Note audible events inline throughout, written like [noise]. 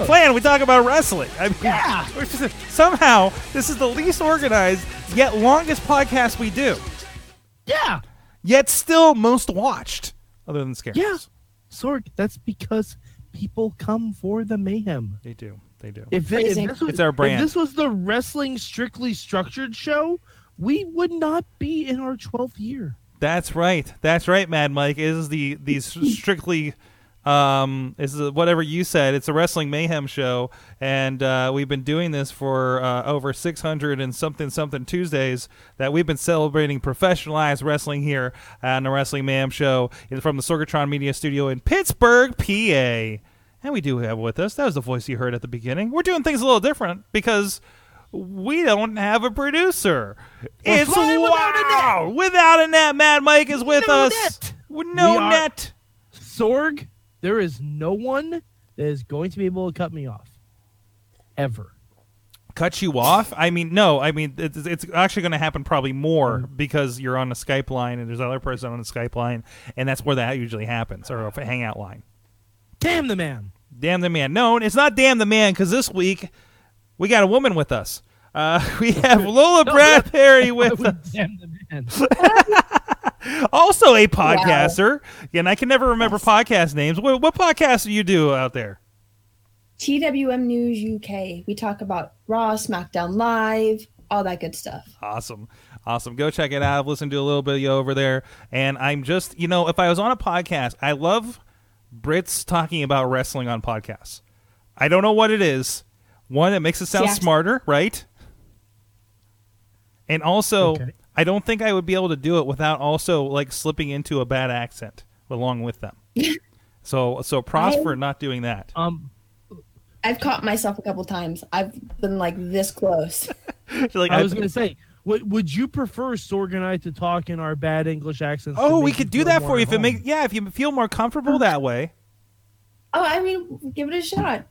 The plan. We talk about wrestling. I mean, [laughs] we're just- somehow this is the least organized yet longest podcast we do. Yeah, Yet still most watched, other than Scares. yeah. Sorg, that's because people come for the mayhem. They do. They do. If, if this was, It's our brand. If this was the wrestling strictly structured show, we would not be in our 12th year. That's right. That's right, Mad Mike. It is the the [laughs] strictly um is whatever you said. It's a wrestling mayhem show, and uh, we've been doing this for uh, over six hundred and something something Tuesdays that we've been celebrating professionalized wrestling here on the Wrestling Mayhem Show from the Sorgatron Media Studio in Pittsburgh, PA. And we do have with us. That was the voice you heard at the beginning. We're doing things a little different because we don't have a producer. We're it's without a. Without a net, Mad Mike is with No us. net. No We net. Sorg, there is no one that is going to be able to cut me off. Ever. Cut you off? I mean, no. I mean, it's, it's actually going to happen probably more because you're on a Skype line and there's another person on a Skype line, and that's where that usually happens, or a hangout line. Damn the man. Damn the man. No, it's not damn the man because this week we got a woman with us. Uh, [laughs] we have Lola [laughs] No, Bradbury [laughs] I with us. damn the man. [laughs] Also a podcaster. And I can never remember podcast names. What, what podcast do you do out there? TWM News UK. We talk about Raw, SmackDown Live, all that good stuff. Awesome. Awesome. Go check it out. Listen to a little bit of you over there. And I'm just, you know, if I was on a podcast, I love Brits talking about wrestling on podcasts. I don't know what it is. One, it makes it sound Yeah. smarter, right? And also, Okay. I don't think I would be able to do it without also like slipping into a bad accent along with them. [laughs] so, so props I- for not doing that. Um, I've caught myself a couple times. I've been like this close. [laughs] like, I was going to say, would, would you prefer Sorg and I to talk in our bad English accents? oh, we could do that for you at if it makes yeah, if you feel more comfortable that way. oh, I mean, give it a shot.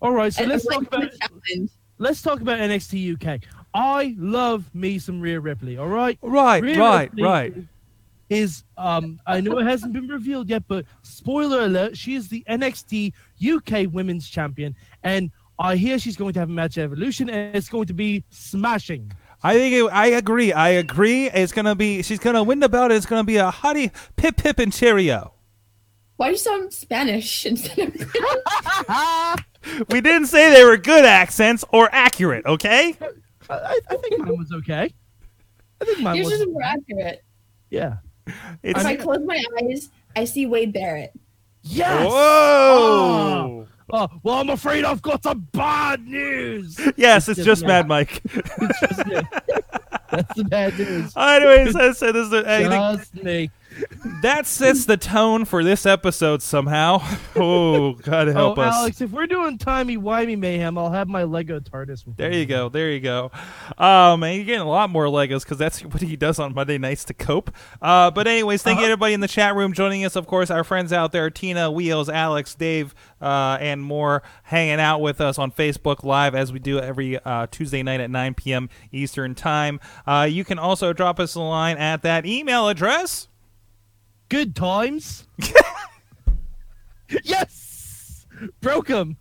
All right, so I- let's talk like about the challenge. let's talk about NXT UK. I love me some Rhea Ripley. All right, Right, Rhea right, Ripley right. Is um I know it hasn't been revealed yet, but spoiler alert: she is the NXT UK Women's Champion, and I hear she's going to have a match at Evolution, and it's going to be smashing. I think it, I agree. I agree. It's gonna be. She's gonna win the belt. It's gonna be a hottie pip pip and cheerio. Why do you sound Spanish instead of [laughs] We didn't say they were good accents or accurate. Okay. I, I- I think mine was okay. I think mine Yours was is more accurate. yeah. It's If I close my eyes, I see Wade Barrett. Yes. whoa. Oh, oh well, I'm afraid I've got some bad news. Yes, it's just just. Mad Mike. [laughs] It's just me. That's the bad news. [laughs] Anyways, I said this. Is, I think Just me. That sets the tone for this episode somehow. [laughs] Oh, God help oh, us. Alex, if we're doing timey wimey mayhem, I'll have my Lego TARDIS. with There you go. There you go. Oh man, you're getting a lot more Legos because that's what he does on Monday nights to cope. Uh, but anyways, thank you everybody in the chat room joining us. Of course, our friends out there, Tina, Wheels, Alex, Dave, uh, and more, hanging out with us on Facebook Live as we do every uh, Tuesday night at 9 p.m. Eastern Time. Uh, you can also drop us a line at that email address. Good times. [laughs] yes. Broke him.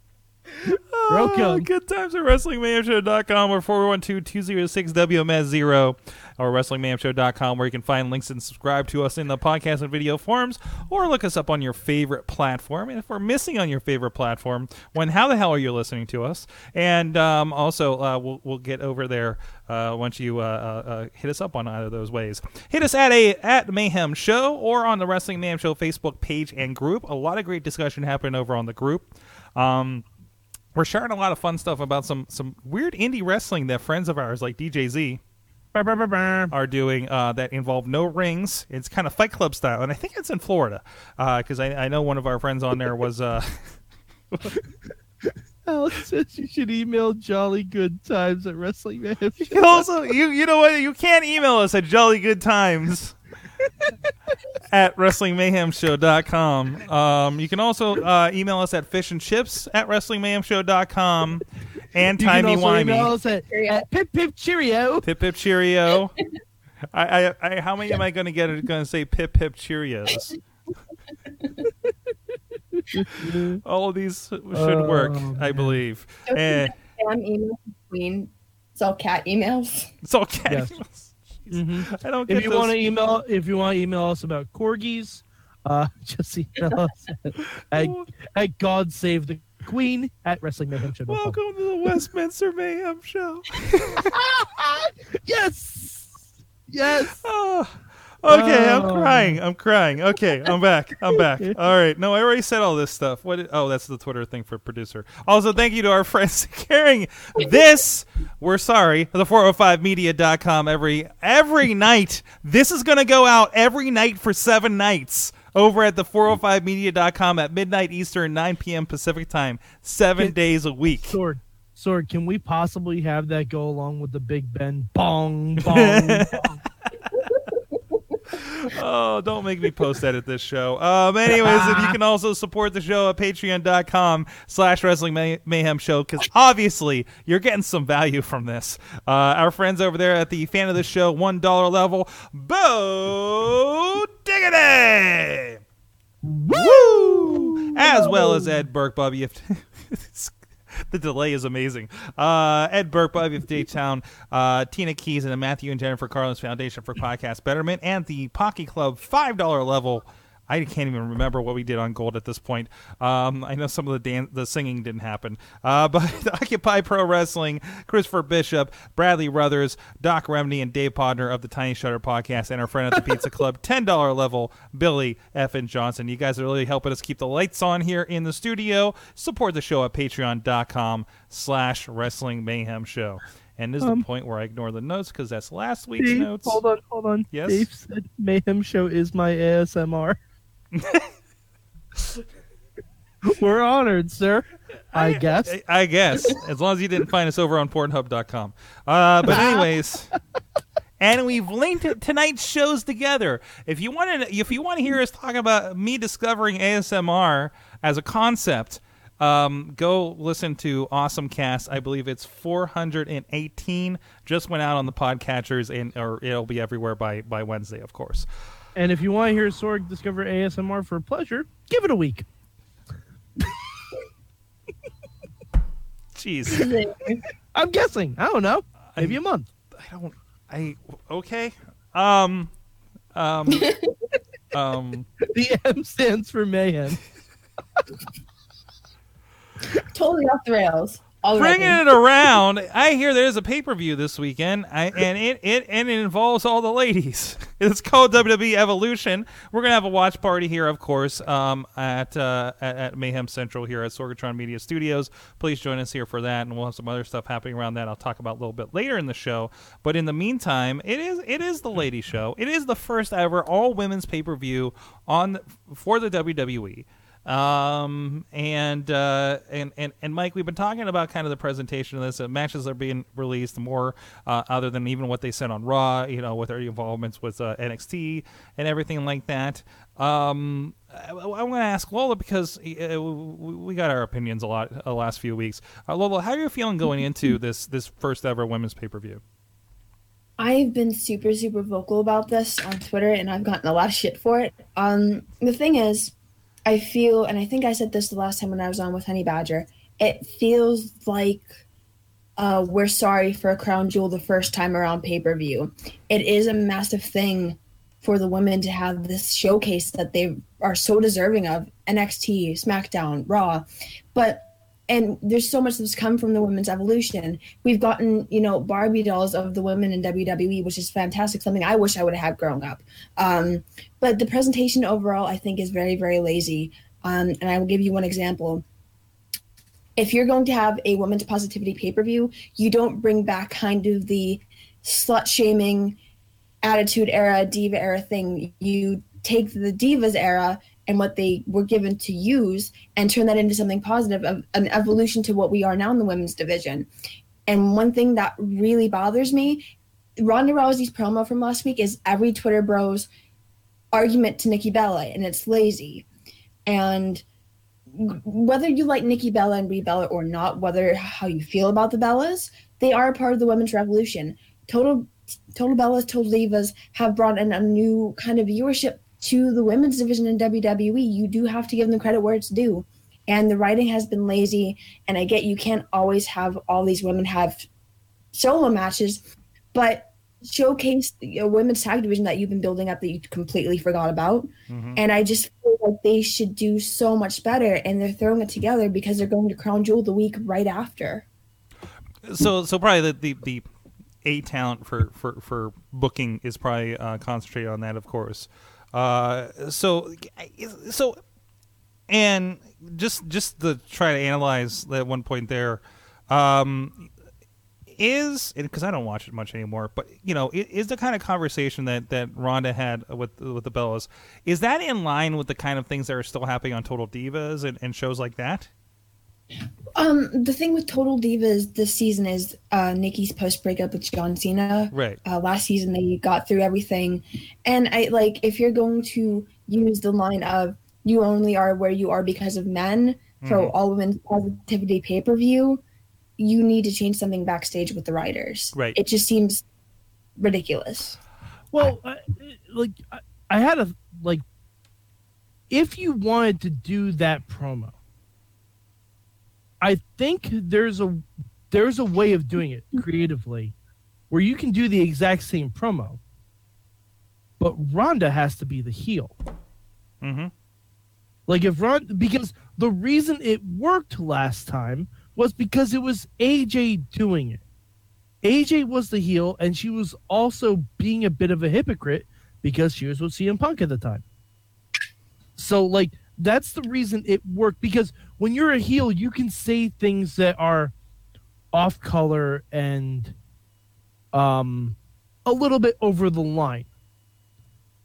Oh, 'em. good times at WrestlingMayhemShow.com or 412-206-WMS0 or WrestlingMayhemShow.com where you can find links and subscribe to us in the podcast and video forums or look us up on your favorite platform. And if we're missing on your favorite platform, when how the hell are you listening to us? And um, also, uh, we'll, we'll get over there uh, once you uh, uh, uh, hit us up on either of those ways. Hit us at a at Mayhem Show or on the Wrestling Mayhem Show Facebook page and group. A lot of great discussion happening over on the group. Um, we're sharing a lot of fun stuff about some some weird indie wrestling that friends of ours like DJZ Bah, bah, bah, bah. are doing uh, that involve no rings. It's kind of Fight Club style, and I think it's in Florida because I, I know one of our friends on there was. Uh, [laughs] Alex says you should email Jolly Good Times at Wrestling Mayhem. [laughs] you also, you you know what? You can't email us at Jolly Good Times [laughs] at WrestlingMayhemShow.com. Um, you can also uh, email us at Fish and Chips at WrestlingMayhemShow.com and You can Timey also email Wimey. us at, at Pip Pip Cheerio. Pip Pip Cheerio. [laughs] I, I, I, how many am I going to get? Going to say Pip Pip Cheerios. [laughs] All of these should work, Oh, I believe. Don't Eh, Spam email queen. It's all cat emails. it's all cat Yes. emails. Mhm. I don't If you want to email, if you want to email us about corgis, uh, [laughs] just email us at, [laughs] at, at God Save the Queen at Wrestling Mayhem Show. Welcome to the Westminster Mayhem Show. [laughs] Yes, yes. Oh, okay, I'm Oh. crying. I'm crying. Okay, I'm back. I'm back. [laughs] All right. No, I already said all this stuff. What? oh, that's the Twitter thing for producer. Also, thank you to our [laughs] friends carrying this. We're sorry. The 405media.com every every night. This is going to go out every night for 7 nights over at the 405media.com at midnight Eastern, 9 p.m. Pacific time, 7 Can- days a week. Sword, sword. Can we possibly have that go along with the Big Ben? Bong, [laughs] bong. bong. Oh, don't make me post edit this show. Um, anyways, you can also support the show at patreon.com slash wrestling May- mayhem show because obviously you're getting some value from this. Uh, our friends over there at the fan of the show $1 level, Bo Diggity! Woo! As well as Ed Burke, Bobby. If [laughs] the delay is amazing. Uh, Ed Burke, Bobby of Daytown, uh, Tina Keys, and the Matthew and Jennifer Carlin's Foundation for Podcast Betterment, and the Pocky Club five dollar level. I can't even remember what we did on Gold at this point. Um, I know some of the dan- the singing didn't happen, uh, [laughs] but Occupy Pro Wrestling, Christopher Bishop, Bradley Ruthers, Doc Remney, and Dave Podner of the Tiny Shutter Podcast, and our friend at the Pizza [laughs] Club, ten dollar level, Billy F. and Johnson. You guys are really helping us keep the lights on here in the studio. Support the show at patreon.com slash wrestling mayhem show. And this is Um, the point where I ignore the notes because that's last week's Dave, notes. hold on, hold on. Yes? Dave said Mayhem Show is my ASMR. [laughs] We're honored, sir. I guess. I, guess, as long as you didn't find us over on Pornhub.com. Uh, but [laughs] anyways, and we've linked tonight's shows together. If you want to, if you want to hear us talk about me discovering ASMR as a concept, um, go listen to Awesome Cast. I believe it's 418. Just went out on the podcatchers, and or it'll be everywhere by by Wednesday, of course. And if you want to hear Sorg discover ASMR for pleasure, give it a week. Jeez, [laughs] I'm guessing. I don't know. Maybe a month. I don't. I okay. Um, um, [laughs] um. The M stands for mayhem. Totally off the rails. Already. bringing it around. I hear there's a pay per view this weekend, I, and it, it and it involves all the ladies. [laughs] It's called WWE Evolution. We're gonna have a watch party here, of course, um, at, uh, at at Mayhem Central here at Sorgatron Media Studios. Please join us here for that, and we'll have some other stuff happening around that. I'll talk about a little bit later in the show. But in the meantime, it is it is the lady show. It is the first ever all women's pay per view on for the WWE. Um and uh and, and and Mike, we've been talking about kind of the presentation of this. Uh, matches are being released more uh, other than even what they said on Raw. You know, with their involvements with uh, NXT and everything like that. Um, I, I want to ask Lola because uh, we we got our opinions a lot uh, the last few weeks. Uh, Lola, how are you feeling going into this this first ever women's pay per view? I've been super, super vocal about this on Twitter, and I've gotten a lot of shit for it. Um, the thing is, I feel, and I think I said this the last time when I was on with Honey Badger. It feels like uh, we're sorry for a Crown Jewel the first time around pay per view. It is a massive thing for the women to have this showcase that they are so deserving of NXT, SmackDown, Raw, but and there's so much that's come from the women's evolution. We've gotten, you know, Barbie dolls of the women in WWE, which is fantastic. Something I wish I would have had growing up. Um, but the presentation overall, I think, is very, very lazy. Um, and I will give you one example. If you're going to have a women's positivity pay per view, you don't bring back kind of the slut shaming attitude era, diva era thing. You take the divas era and what they were given to use and turn that into something positive, of an evolution to what we are now in the women's division. And one thing that really bothers me, Ronda Rousey's promo from last week is every Twitter bros argument to Nikki Bella, and it's lazy. And whether you like Nikki Bella and Brie Bella or not, whether how you feel about the Bellas, they are a part of the women's revolution. Total Total Bellas, Total Divas have brought in a new kind of viewership to the women's division in WWE. You do have to give them credit where it's due. And the writing has been lazy. And I get you can't always have all these women have solo matches, but showcase a women's tag division that you've been building up that you completely forgot about. And I just feel like they should do so much better. And they're throwing it together because they're going to Crown Jewel the week right after. so so probably the the, the a talent for, for, for booking is probably uh, concentrated on that, of course. Uh, so so and just just to try to analyze that one point there, um, is because I don't watch it much anymore, but you know, is the kind of conversation that that Ronda had with with the Bellas is that in line with the kind of things that are still happening on Total Divas and, and shows like that? Um, the thing with Total Divas this season is uh, Nikki's post breakup with John Cena. Right. Uh, last season they got through everything, and I like if you're going to use the line of "you only are where you are because of men" for Mhm. all women's positivity pay per view, you need to change something backstage with the writers. Right. It just seems ridiculous. Well, I, like I had a like, if you wanted to do that promo, I think there's a there's a way of doing it creatively, where you can do the exact same promo, but Ronda has to be the heel. Mm-hmm. Like if Ron, because the reason it worked last time was because it was AJ doing it. AJ was the heel, and she was also being a bit of a hypocrite because she was with CM Punk at the time. So, like, that's the reason it worked. Because when you're a heel, you can say things that are off color and um, a little bit over the line.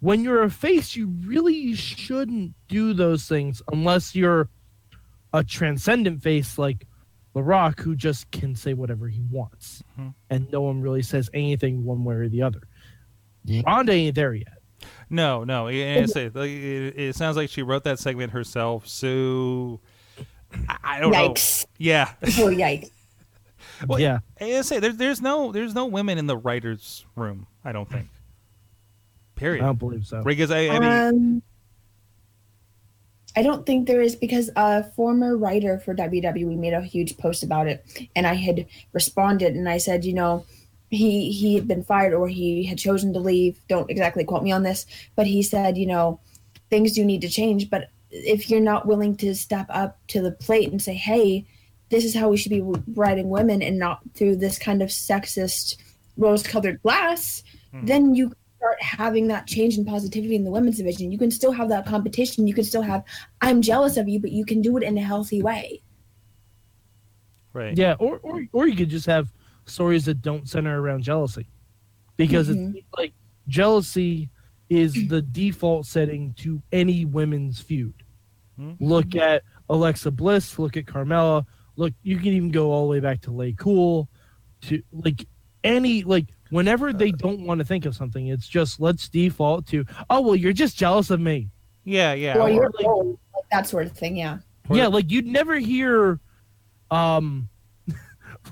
When you're a face, you really shouldn't do those things unless you're a transcendent face like The Rock, who just can say whatever he wants, Mhm. and no one really says anything one way or the other. Ronda ain't there yet. No, no. And I say, it, it sounds like she wrote that segment herself. So I, I don't know. Yeah. [laughs] Oh, yikes! [laughs] Well, yeah, I say there, there's no there's no women in the writers' room. I don't think. Period. I don't believe so. Because I, I mean, Um, I don't think there is because a former writer for WWE made a huge post about it, and I had responded and I said, you know, he he had been fired or he had chosen to leave. Don't exactly quote me on this, but he said, you know, things do need to change. But if you're not willing to step up to the plate and say, hey, this is how we should be writing women and not through this kind of sexist rose-colored glass, hmm. then you start having that change in positivity in the women's division. You can still have that competition. You can still have, I'm jealous of you, but you can do it in a healthy way. right. Yeah, or, or or you could just have stories that don't center around jealousy, because it's like jealousy is the default setting to any women's feud. Mhm. Look at Alexa Bliss. Look at Carmella. Look, you can even go all the way back to Lay Cool, to like any like whenever they don't want to think of something, it's just let's default to oh well, you're just jealous of me. Yeah, yeah. or or- you're like- old, like that sort of thing. Yeah. Yeah, like you'd never hear, um,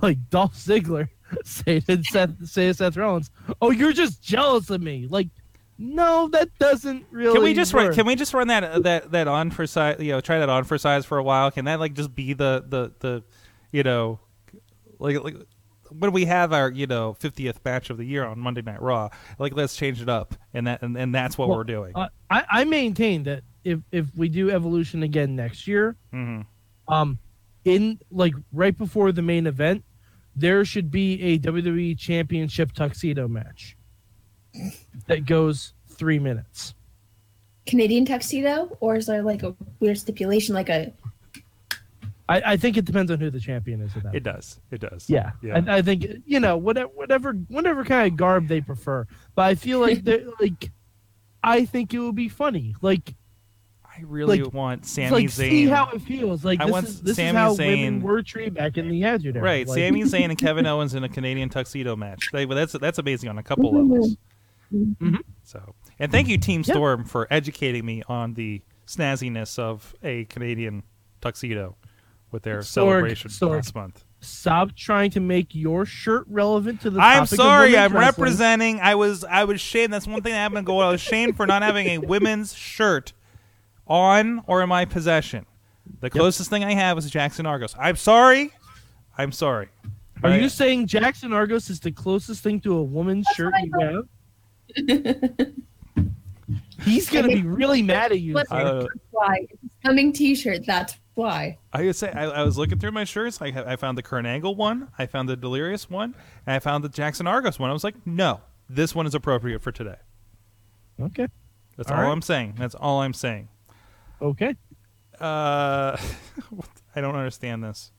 like Dolph Ziggler [laughs] say to Seth, say to Seth Rollins, "Oh, you're just jealous of me." Like, no, that doesn't really. can we just run? Can we just run that that that on for size? You know, try that on for size for a while. Can that like just be the the the, you know, like like when we have our you know 50th match of the year on Monday Night Raw? Like let's change it up, and that and, and that's what Well, we're doing. Uh, I I maintain that if if we do Evolution again next year, hmm um, in like right before the main event, there should be a WWE Championship tuxedo match that goes three minutes. Canadian tuxedo, or is there like a weird stipulation, like a I, I think it depends on who the champion is. At that It does. It does. Yeah, Yeah. I, I think you know whatever, whatever, whatever kind of garb they prefer. But I feel like [laughs] they're like, I think it would be funny. Like, I really Like- want Sami like Zayn. see how it feels. Like I this want is this Sami is how Zayn- women were treated back in the Attitude Era. Right, Like, Sami [laughs] Zayn and Kevin Owens in a Canadian tuxedo match. They, that's that's amazing on a couple Mhm. levels. Mhm. So, and thank you, Team Yeah. Storm, for educating me on the snazziness of a Canadian tuxedo with their Sorg, celebration Sorg. last month. Stop trying to make your shirt relevant to the. I'm topic sorry, I'm wrestling. representing. I was I was shamed. That's one thing that happened to go. I was shamed for not having a women's shirt on or in my possession. The closest thing I have is Jackson Argos. I'm sorry. I'm sorry. Are Right? you saying Jackson Argos is the closest thing to a woman's shirt you have? [laughs] He's gonna be really mad at you. What- Uh, why. It's a coming T-shirt. That's why. I would say I, I was looking through my shirts. I, I found the Kurt Angle one. I found the Delirious one, and I found the Jackson Argos one. I was like, no, this one is appropriate for today. okay, That's All all right. I'm saying. That's all I'm saying. Okay. Uh, [laughs] I don't understand this.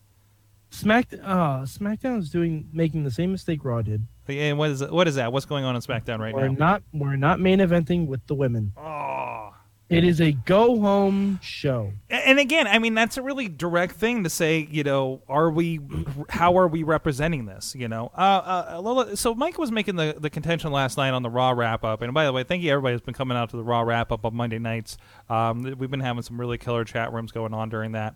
Smack uh SmackDown is doing making the same mistake Raw did. And what is? What is that? What's going on in SmackDown right we're now? not we're not main eventing with the women. Oh. It is a go home show. And again, I mean that's a really direct thing to say. You know, are we? How are we representing this? You know, uh, uh, Lola. So Mike was making the the contention last night on the Raw wrap up. And by the way, thank you everybody who's been coming out to the Raw wrap up on Monday nights. Um, we've been having some really killer chat rooms going on during that.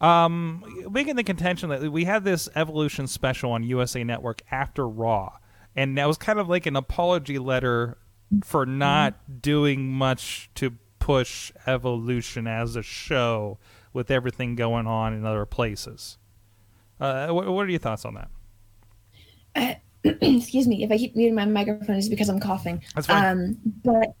Um, making the contention that we had this Evolution special on USA Network after Raw, and that was kind of like an apology letter for not doing much to push Evolution as a show with everything going on in other places. Uh, what, what are your thoughts on that? [clears throat] excuse me if i keep muting my microphone it's because i'm coughing That's fine. um but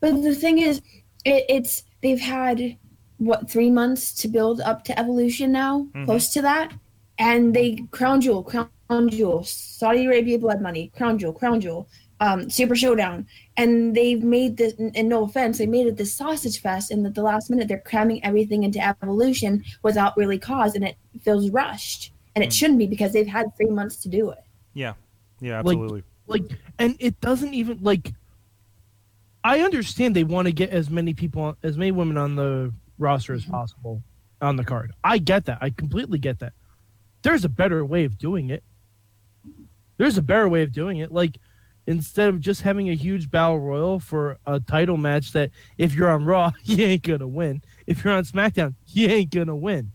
but the thing is it, it's they've had what three months to build up to evolution now Mhm. close to that and they crown jewel crown jewel saudi arabia blood money crown jewel crown jewel um, super showdown and they've made this and no offense they made it this sausage fest and at the last minute they're cramming everything into evolution without really cause and it feels rushed and it Mm. shouldn't be because they've had three months to do it Yeah, yeah, Like- absolutely. Like and it doesn't even like I understand they want to get as many people as many women on the roster as possible on the card. I get that. I completely get that. There's a better way of doing it. There's a better way of doing it. Like instead of just having a huge battle royal for a title match that if you're on Raw, [laughs] you ain't gonna win. If you're on SmackDown, you ain't gonna win.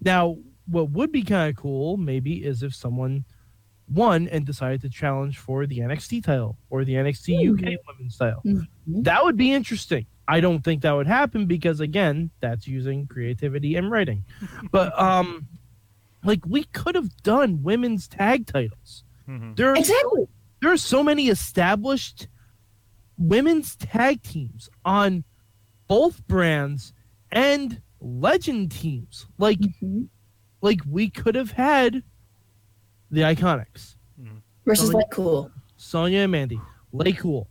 Now, what would be kind of cool, maybe, is if someone won and decided to challenge for the NXT title or the NXT UK Women's title. Mhm. That would be interesting. I don't think that would happen because again, that's using creativity and writing. [laughs] but um like we could have done women's tag titles. Mhm. There are exactly there are so many established women's tag teams on both brands and legend teams. Like Mhm. like we could have had the Iconics, versus Sonya- like cool Sonya and Mandy, Lay Cool,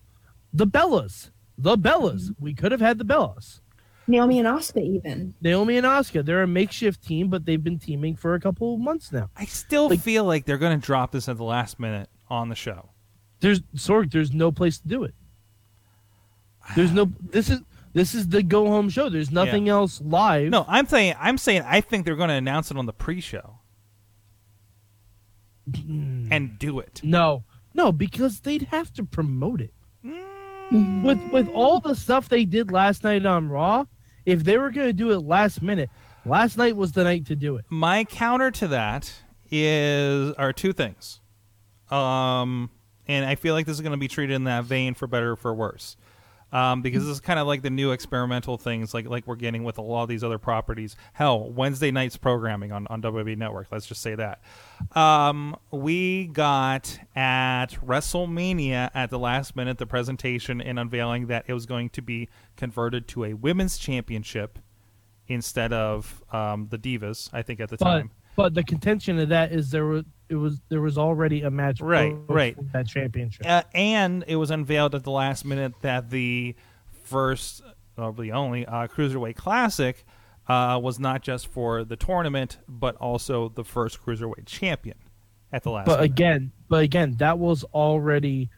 the Bellas, the Bellas. We could have had the Bellas. naomi and Asuka even Naomi and Asuka, they're a makeshift team, but they've been teaming for a couple of months now. I still Like- feel like they're going to drop this at the last minute on the show. There's Sorg, there's no place to do it. There's no this is this is the go home show. There's nothing else live. No, I'm saying I'm saying I think they're going to announce it on the pre-show and do it. No, no, because they'd have to promote it. Mm. With with all the stuff they did last night on Raw, if they were gonna do it last minute, last night was the night to do it. My counter to that is are two things, um, and I feel like this is going to be treated in that vein for better or for worse, um, because this is kind of like the new experimental things, like like we're getting with a lot of these other properties. Hell, Wednesday nights programming on on WWE Network. Let's just say that. Um, we got at WrestleMania at the last minute the presentation and unveiling that it was going to be converted to a women's championship instead of um, the divas. I think at the But time. but the contention of that is there was it was there was already a match Right, right. that championship. Uh, and it was unveiled at the last minute that the first, the only uh, cruiserweight classic uh, was not just for the tournament, but also the first cruiserweight champion at the last. But event. again, but again, that was already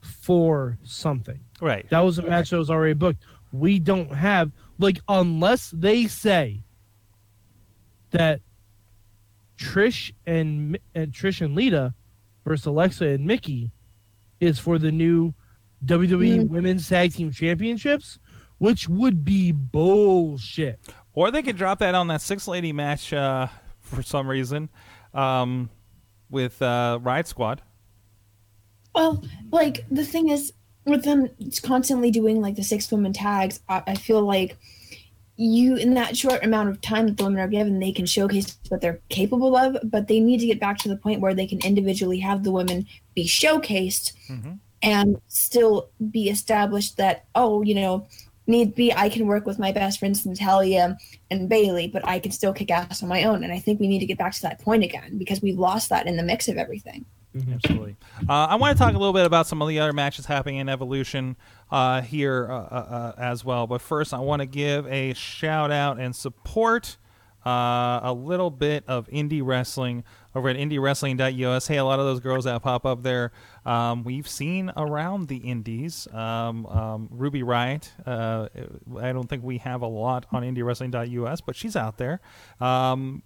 for something. right, That was a match that was already booked. We don't have like unless they say that Trish and and Trish and Lita versus Alexa and Mickie is for the new WWE Mm. Women's Tag Team Championships, which would be bullshit. or they could drop that on that six lady match uh, for some reason um, with uh, Riot Squad. Well, like the thing is, with them constantly doing like the six women tags, I, I feel like you in that short amount of time that the women are given, they can showcase what they're capable of. But they need to get back to the point where they can individually have the women be showcased Mhm. and still be established that oh, you know, need be I can work with my best friends Natalya and Bayley, but I can still kick ass on my own. And I think we need to get back to that point again because we've lost that in the mix of everything. Absolutely. Uh, I want to talk a little bit about some of the other matches happening in Evolution uh, here uh, uh, uh, as well. But first, I want to give a shout out and support uh, a little bit of indie wrestling over at indiewrestling.us. Hey, a lot of those girls that pop up there, um, we've seen around the indies. Um, um, Ruby Riott, uh, I don't think we have a lot on indiewrestling.us, but she's out there. Um,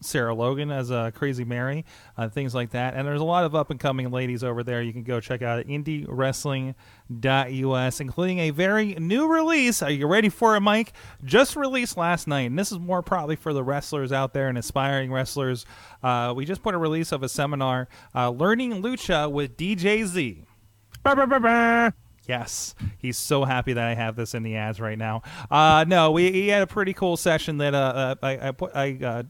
Sarah Logan as a Crazy Mary, uh, things like that. And there's a lot of up and coming ladies over there. You can go check out at indiewrestling.us, including a very new release. Are you ready for it, Mike? Just released last night. And this is more probably for the wrestlers out there and aspiring wrestlers. Uh, we just put a release of a seminar, uh, Learning Lucha with DJ Z. Bah, bah, bah. Yes, he's so happy that I have this in the ads right now. Uh, no, we he had a pretty cool session that uh, uh, I I, put, I uh,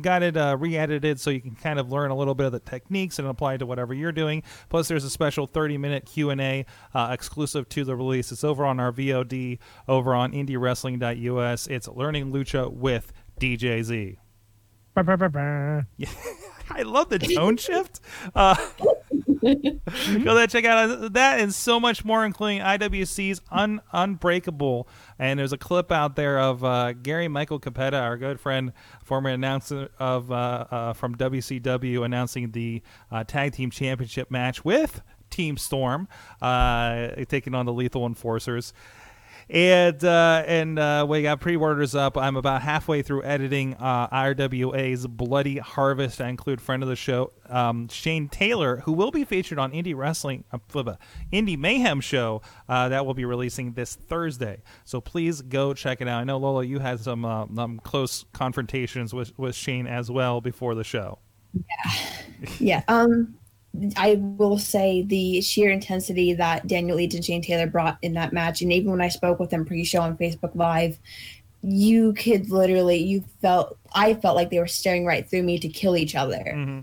got it uh, re-edited so you can kind of learn a little bit of the techniques and apply it to whatever you're doing. Plus, there's a special 30-minute Q&A uh, exclusive to the release. It's over on our VOD over on IndieWrestling.us. It's Learning Lucha with DJZ. Bah, bah, bah. [laughs] I love the tone shift. Uh, [laughs] go there, check out that and so much more, including IWC's Un- Unbreakable. And there's a clip out there of uh, Gary Michael Cappetta, our good friend, former announcer of uh, uh, from WCW, announcing the uh, tag team championship match with Team Storm, uh, taking on the Lethal Enforcers and uh, and uh, we got pre-orders up. I'm about halfway through editing uh, RWA's Bloody Harvest. I include friend of the show um, Shane Taylor, who will be featured on Indie Wrestling, uh, Indie Mayhem show uh, that will be releasing this Thursday. So please go check it out. I know Lola, you had some um, close confrontations with with Shane as well before the show. Yeah. Um, I will say the sheer intensity that Daniel Leeds and Shane Taylor brought in that match, and even when I spoke with them pre-show on Facebook Live, you could literally, you felt, I felt like they were staring right through me to kill each other. Mm-hmm.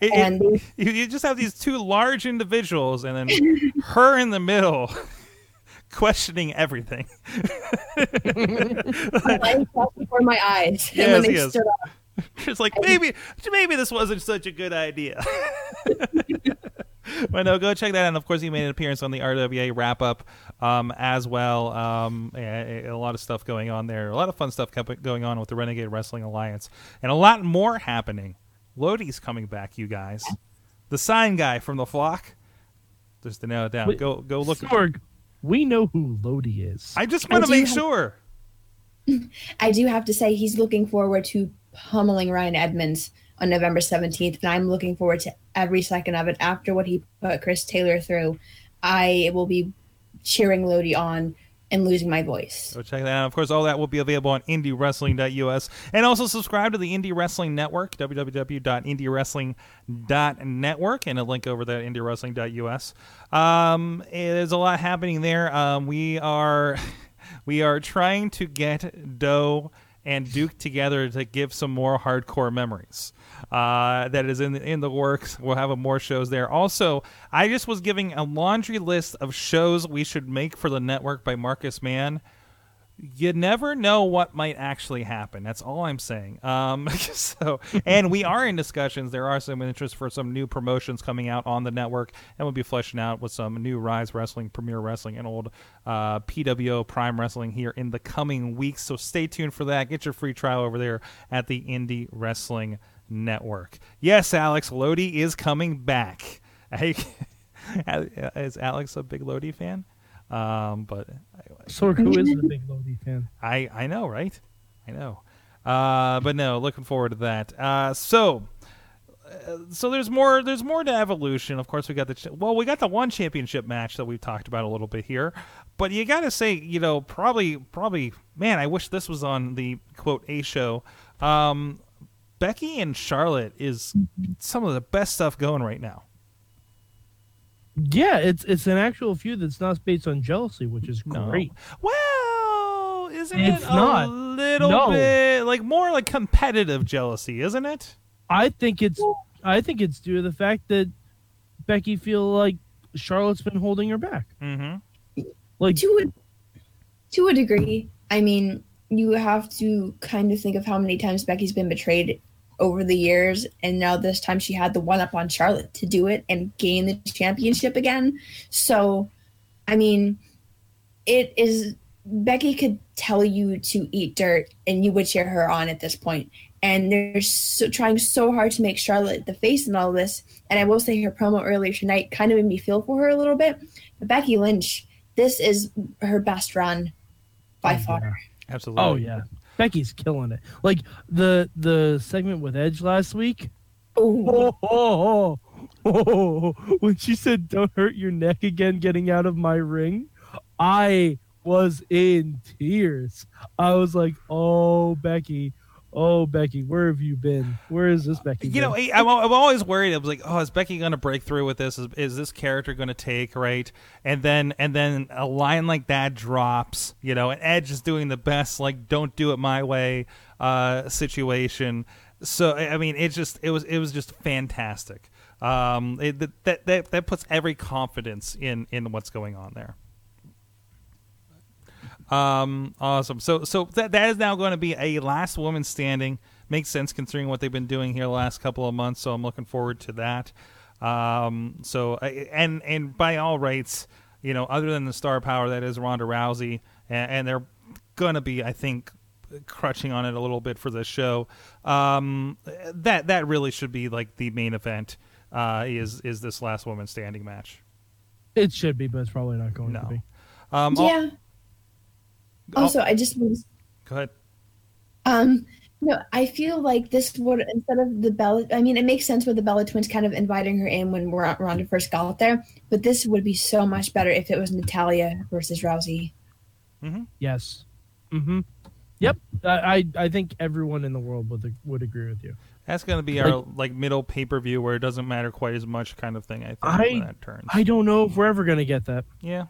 It- it- And they- you, just have these two large individuals, and then her in the middle. [laughs] Questioning everything. [laughs] [laughs] Before my eyes, Yes, and when they yes. stood up, [laughs] It's like maybe maybe this wasn't such a good idea. [laughs] but no, go check that out. And of course, he made an appearance on the RWA wrap up um, as well. Um, a, a lot of stuff going on there. A lot of fun stuff kept going on with the Renegade Wrestling Alliance, and a lot more happening. Lodi's coming back, you guys. The sign guy from the flock. Just to nail it down. Wait, go go look. Sorg, we know who Lodi is. I just want to make have- sure. [laughs] I do have to say he's looking forward to pummeling Ryan Edmonds on November 17th, and I'm looking forward to every second of it. After what he put Chris Taylor through, I will be cheering Lodi on and losing my voice. Go check that out. Of course, all that will be available on indiewrestling.us. And also subscribe to the Indie Wrestling Network, www.indiewrestling.network, and a link over there at indiewrestling.us. Um, there's a lot happening there. Um, we are [laughs] we are trying to get Doe and Duke together to give some more hardcore memories. Uh, that is in the, in the works. We'll have more shows there. Also, I just was giving a laundry list of shows we should make for the network by Marcus Mann you never know what might actually happen. That's all I'm saying. Um, [laughs] so, and we are in discussions. There are some interest for some new promotions coming out on the network, and we'll be fleshing out with some new Rise Wrestling, Premier Wrestling, and old uh, PWO Prime Wrestling here in the coming weeks. So stay tuned for that. Get your free trial over there at the Indie Wrestling Network. Yes, Alex Lodi is coming back. [laughs] [laughs] Is Alex a big Lodi fan? Um, but Sorg, who is a big Lodi fan? I I know, right? I know. Uh, but no, looking forward to that. Uh, so. uh, So there's more. There's more to evolution. Of course, we got the ch- well. We got the one championship match that we've talked about a little bit here, but you got to say, you know, probably, probably, man, I wish this was on the quote A show. Um, Becky and Charlotte is some of the best stuff going right now. Yeah, it's it's an actual feud that's not based on jealousy, which is No. great. Well, isn't It's it not. a little No. bit like more like competitive jealousy, isn't it? I think it's I think it's due to the fact that Becky feel like Charlotte's been holding her back. Mm-hmm. Like to a, to a degree i mean you have to kind of think of how many times becky's been betrayed over the years and now this time she had the one up on charlotte to do it and gain the championship again so i mean it is becky could tell you to eat dirt and you would cheer her on at this point. point and they're so, trying so hard to make charlotte the face in all this and i will say her promo earlier tonight kind of made me feel for her a little bit but becky lynch this is her best run by Oh, far. Absolutely. oh yeah, Becky's killing it. Like the the segment with Edge last week. Oh, Oh, oh, oh, oh, when she said "Don't hurt your neck again," getting out of my ring, I was in tears. I was like, "Oh, Becky, oh Becky, where have you been? Where is this Becky?" You know, been?" I- I'm, I'm always worried. I was like, oh, is Becky going to break through with this? Is, is this character going to take right? And then and then a line like that drops. You know, and Edge is doing the best like "Don't do it my way" uh, situation. So I I mean, it just it was it was just fantastic. Um, it, that that that puts every confidence in in what's going on there. Um, awesome. So, so that that is now going to be a last woman standing. Makes sense considering what they've been doing here the last couple of months. So I'm looking forward to that. Um, so and and by all rights, you know, other than the star power that is Ronda Rousey, and, and they're going to be, I think, crutching on it a little bit for this show. Um, that that really should be like the main event. Uh, is is this last woman standing match? it should be, but it's probably not going No. to be. Um, yeah. al- Also, I just was go ahead. um no, I feel like this would instead of the Bella. I mean, it makes sense with the Bella twins kind of inviting her in when Ron- Ronda first got there, but this would be so much better if it was Natalya versus Rousey. Yes. Mm-hmm. Yep. I, I I think everyone in the world would would agree with you. That's going to be our like middle pay per view where it doesn't matter quite as much kind of thing. I think I- when that turns. I don't know if we're ever gonna get that. yeah,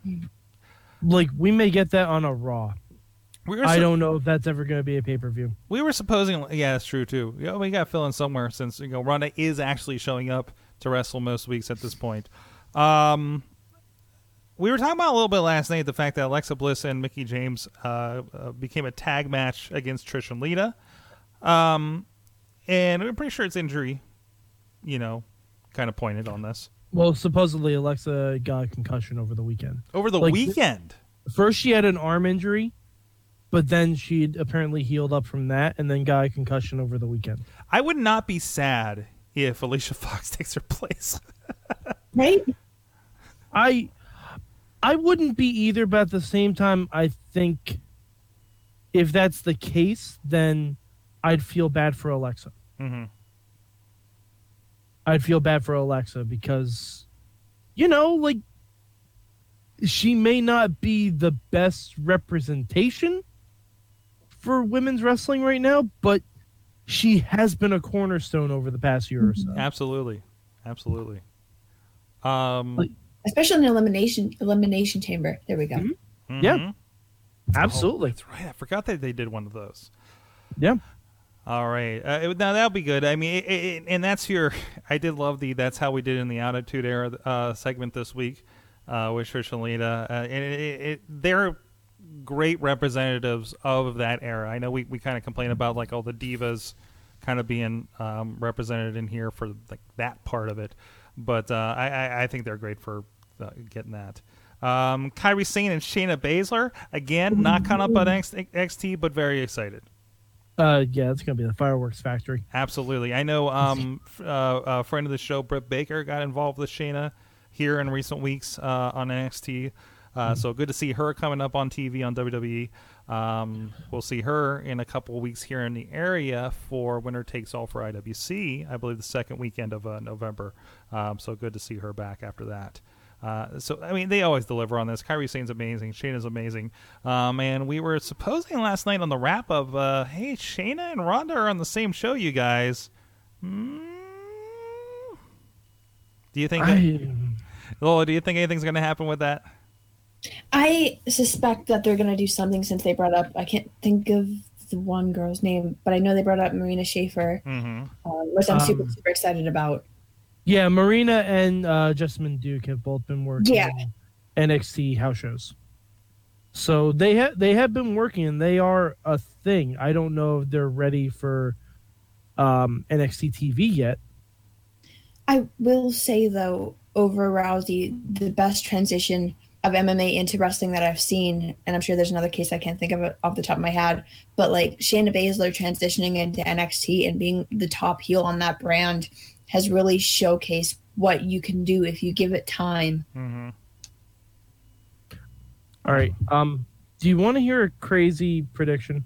Like we may get that on a Raw. We were. I don't know if that's ever gonna be a pay per view. We were supposing. Yeah, that's true too. Yeah, we got to fill in somewhere since you know Ronda is actually showing up to wrestle most weeks at this point. Um, we were talking about a little bit last night the fact that Alexa Bliss and Mickie James uh, uh, became a tag match against Trish and Lita. Um, and we're pretty sure it's injury, you know, kind of pointed on this Well, supposedly Alexa got a concussion over the weekend. over the Like- weekend. First, she had an arm injury, but then she'd apparently healed up from that, and then got a concussion over the weekend. I would not be sad if Alicia Fox [laughs] takes her place. Right? I I wouldn't be either, but at the same time, I think if that's the case, then I'd feel bad for Alexa. hmm I'd feel bad for Alexa because, you know, like she may not be the best representation for women's wrestling right now, but she has been a cornerstone over the past year or so. Absolutely, absolutely. Um, Like- Especially in elimination elimination chamber. There we go. Mhm. mhm. Yeah. Absolutely. Oh, that's right. I forgot that they did one of those. Yeah. All right. Uh, it- now that'll be good. I mean, it, it, and that's your. I did love the. That's how we did in the Attitude Era uh, segment this week uh, with Trish and Lita. Uh, and it, it, it, they're great representatives of that era. I know we, we kind of complain about like all the divas kind of being um, represented in here for like that part of it, but uh, I, I I think they're great for uh, getting that. Um, Kairi Sane and Shayna Baszler again, not caught up on XT, but very excited. Uh, yeah, it's gonna be the fireworks factory. Absolutely. I know um, uh, a friend of the show, Britt Baker, got involved with Shayna here in recent weeks uh, on NXT. Uh, So good to see her coming up on TV on WWE. Um, we'll see her in a couple of weeks here in the area for Winner Takes All for IWC, I believe the second weekend of uh, November. Um, so good to see her back after that. Uh, so I mean, they always deliver on this. Kairi Sane's amazing. Shayna's amazing. Um, and we were supposing last night on the wrap of, uh, hey, Shayna and Ronda are on the same show, you guys. Hmm? Do you think? I, Lola, do you think anything's going to happen with that? I suspect that they're gonna do something since they brought up. I can't think of the one girl's name, but I know they brought up Marina Shafir, Mm-hmm. um, which I'm super Um, super excited about. yeah, Marina and uh, Jessamyn Duke have both been working Yeah. in NXT house shows. So they have they have been working and they are a thing. I don't know if they're ready for um, NXT TV yet. I will say though, over Rousey, the best transition of MMA into wrestling that I've seen, and I'm sure there's another case I can't think of off the top of my head, but like Shayna Baszler transitioning into NXT and being the top heel on that brand has really showcased what you can do if you give it time. Mm-hmm. All right. Um, do you want to hear a crazy prediction?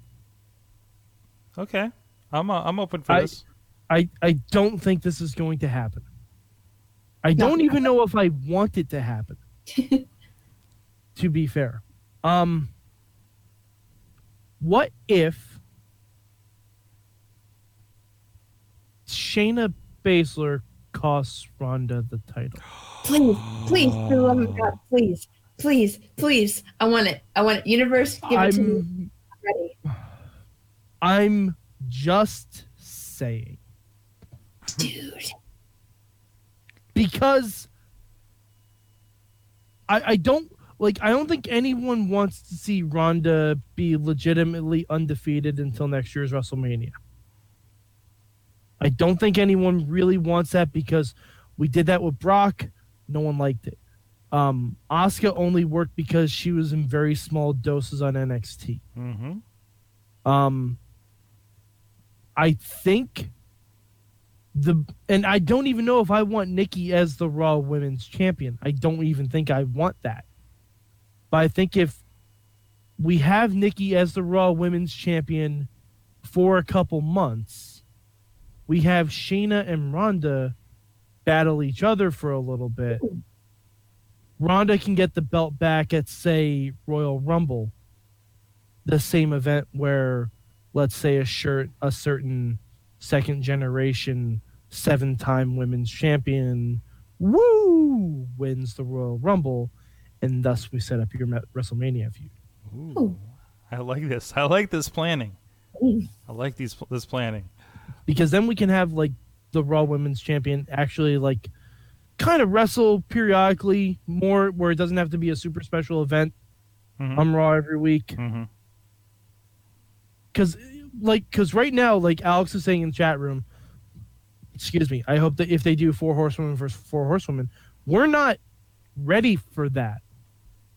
Okay. I'm, uh, I'm open for I- this. I I don't think this is going to happen. I don't even know if I want it to happen. [laughs] to be fair. Um what if Shayna Baszler costs Ronda the title? Please, please, for the love of God, please, please, please. I want it. I want it. Universe, give it to me. I'm I'm [sighs] ready. I'm just saying Dude. because I I don't like I don't think anyone wants to see Ronda be legitimately undefeated until next year's WrestleMania. I don't think anyone really wants that because we did that with Brock, no one liked it. Um Asuka only worked because she was in very small doses on NXT. Mm-hmm. Um, I think the and I don't even know if I want Nikki as the Raw Women's Champion. I don't even think I want that. But I think if we have Nikki as the Raw Women's Champion for a couple months, we have Shayna and Ronda battle each other for a little bit. Ronda can get the belt back at say Royal Rumble, the same event where let's say a shirt a certain second generation seven time women's champion woo wins the Royal Rumble and thus we set up your WrestleMania feud. Ooh. I like this. I like this planning. Mm. I like these this planning. Because then we can have like the Raw Women's Champion actually like kind of wrestle periodically more where it doesn't have to be a super special event Mhm. on Raw every week. Mm-hmm. because like because right now like alex is saying in the chat room excuse me i hope that if they do four horsewomen versus four horsewomen we're not ready for that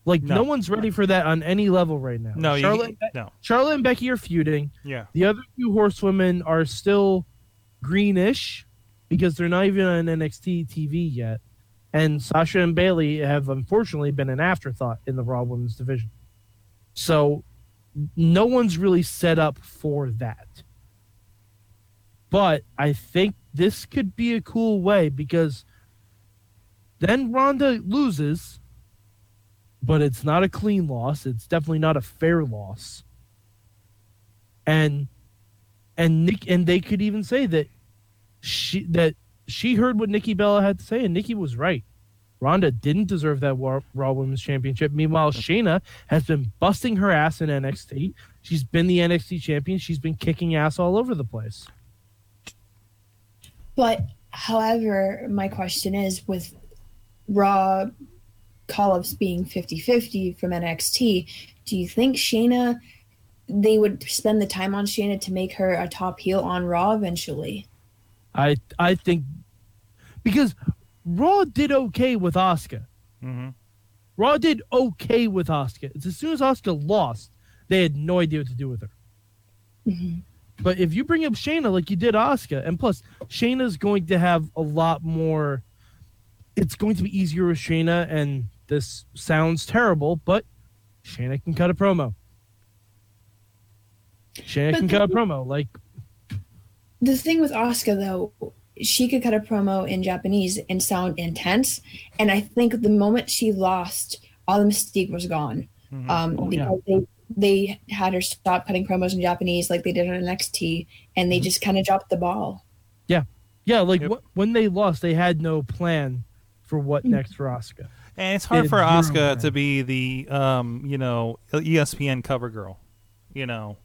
like no, No. one's ready for that on any level right now No, charlotte, you, no. charlotte and becky are feuding Yeah. the other two horsewomen are still greenish because they're not even on nxt tv yet and sasha and bayley have unfortunately been an afterthought in the raw women's division so no one's really set up for that. But I think this could be a cool way because then Ronda loses, but it's not a clean loss. It's definitely not a fair loss. And and Nick and they could even say that she that she heard what Nikki Bella had to say, and Nikki was right. Ronda didn't deserve that Raw, Raw Women's Championship. Meanwhile, Shayna has been busting her ass in NXT. She's been the NXT champion. She's been kicking ass all over the place. But however, my question is with Raw call ups being 50 50 from NXT, do you think Shayna, they would spend the time on Shayna to make her a top heel on Raw eventually? I I think because Raw did okay with Asuka. Mhm. Raw did okay with Asuka. It's as soon as Asuka lost, they had no idea what to do with her. But if you bring up Shayna like you did Asuka, and plus Shayna's going to have a lot more. It's going to be easier with Shayna, and this sounds terrible, but Shayna can cut a promo. Shayna But can the- cut a promo. Like The thing with Asuka though, she could cut a promo in Japanese and sound intense. And I think the moment she lost, all the mystique was gone. Um, Oh, yeah. because they, they had her stop cutting promos in Japanese like they did on NXT, and Mm-hmm. they just kind of dropped the ball. yeah, Yeah. like Yep. wh- when they lost, they had no plan for what next for Asuka. And it's hard for Asuka to be the um, you know, ESPN cover girl. You know,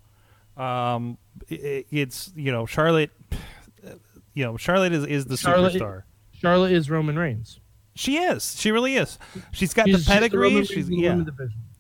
um, i it's you know Charlotte. You know, Charlotte is, is the Charlotte- superstar. Charlotte is Roman Reigns. She is. She really is. She's got She's- the pedigree. She's the yeah.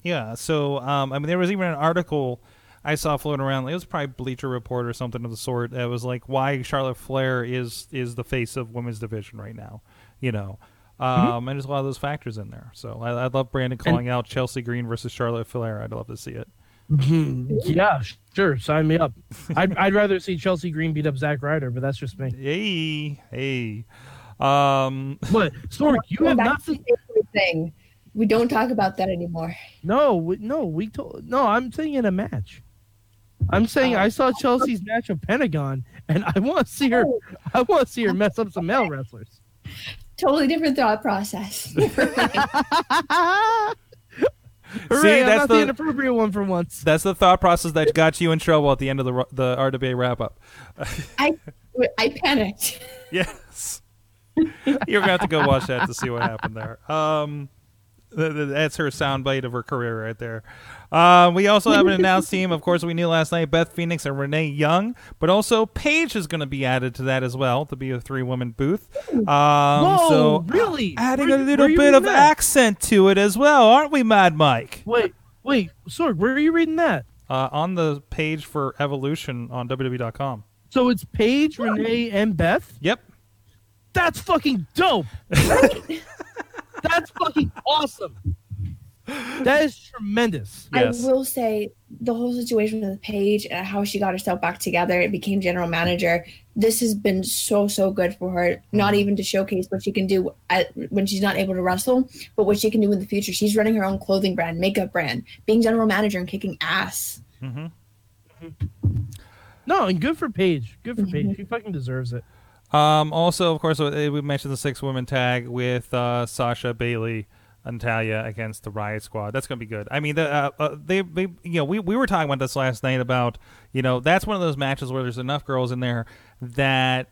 Yeah. So, um, I mean, there was even an article I saw floating around. It was probably Bleacher Report or something of the sort. That was like why Charlotte Flair is is the face of women's division right now. You know, um, and there's a lot of those factors in there. So I, I love Brandon calling out Chelsea Green versus Charlotte Flair. I'd love to see it. [laughs] Yeah, sure. Sign me up. I'd, I'd rather see Chelsea Green beat up Zack Ryder, but that's just me. Hey, hey. Um, But Sorg, you have That's nothing. the favorite thing. We don't talk about that anymore. No, we- no, we told. No, I'm saying in a match. I'm saying I saw Chelsea's match of Pentagon, and I want to see her. I want to see her mess up some male wrestlers. Totally different thought process. [laughs] Hooray, I'm that's not the- the inappropriate one for once. that's the thought process that got you in trouble at the end of the the RWA wrap up. I I panicked. [laughs] Yes. You're gonna have to go watch that to see what happened there. Um, th- th- that's her soundbite of her career right there. Um, we also have an [laughs] announced team. Of course, we knew last night Beth Phoenix and Renee Young, but also Paige is going to be added to that as well to be a three woman booth. Um, Whoa, so really? [gasps] adding Where a little bit of that? accent to it as well, aren't we, Mad Mike? Wait, wait, Sorg, where are you reading that? Uh, on the page for Evolution on WWE.com. So it's Paige, Renee, and Beth. Yep. That's fucking dope. [laughs] That's fucking awesome. [laughs] That is tremendous. Yes. I will say the whole situation with Paige and how she got herself back together, it became general manager. This has been so so good for her. Not even to showcase what she can do at, when she's not able to wrestle, but what she can do in the future. She's running her own clothing brand, makeup brand, being general manager and kicking ass. No, and good for Paige. Good for Paige. She fucking deserves it. Um, also, of course, uh, we mentioned the six women tag with uh, Sasha Bayley and Natalya against the Riot Squad. That's going to be good. I mean, the, uh, uh, they, they, you know, we, we were talking about this last night about, you know, that's one of those matches where there's enough girls in there that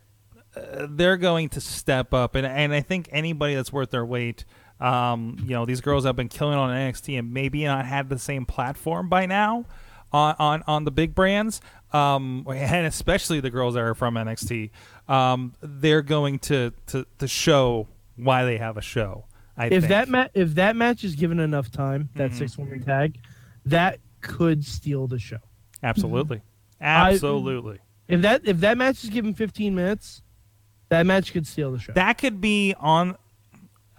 uh, they're going to step up, and and I think anybody that's worth their weight. Um, you know, these girls have been killing on NXT and maybe not had the same platform by now on on, on the big brands, um, [laughs] and especially the girls that are from NXT. Um, they're going to, to to show why they have a show. I If think. that ma- if that match is given enough time, that six woman tag, that could steal the show. absolutely, I- absolutely. If that if that match is given 15 minutes, that match could steal the show. that could be on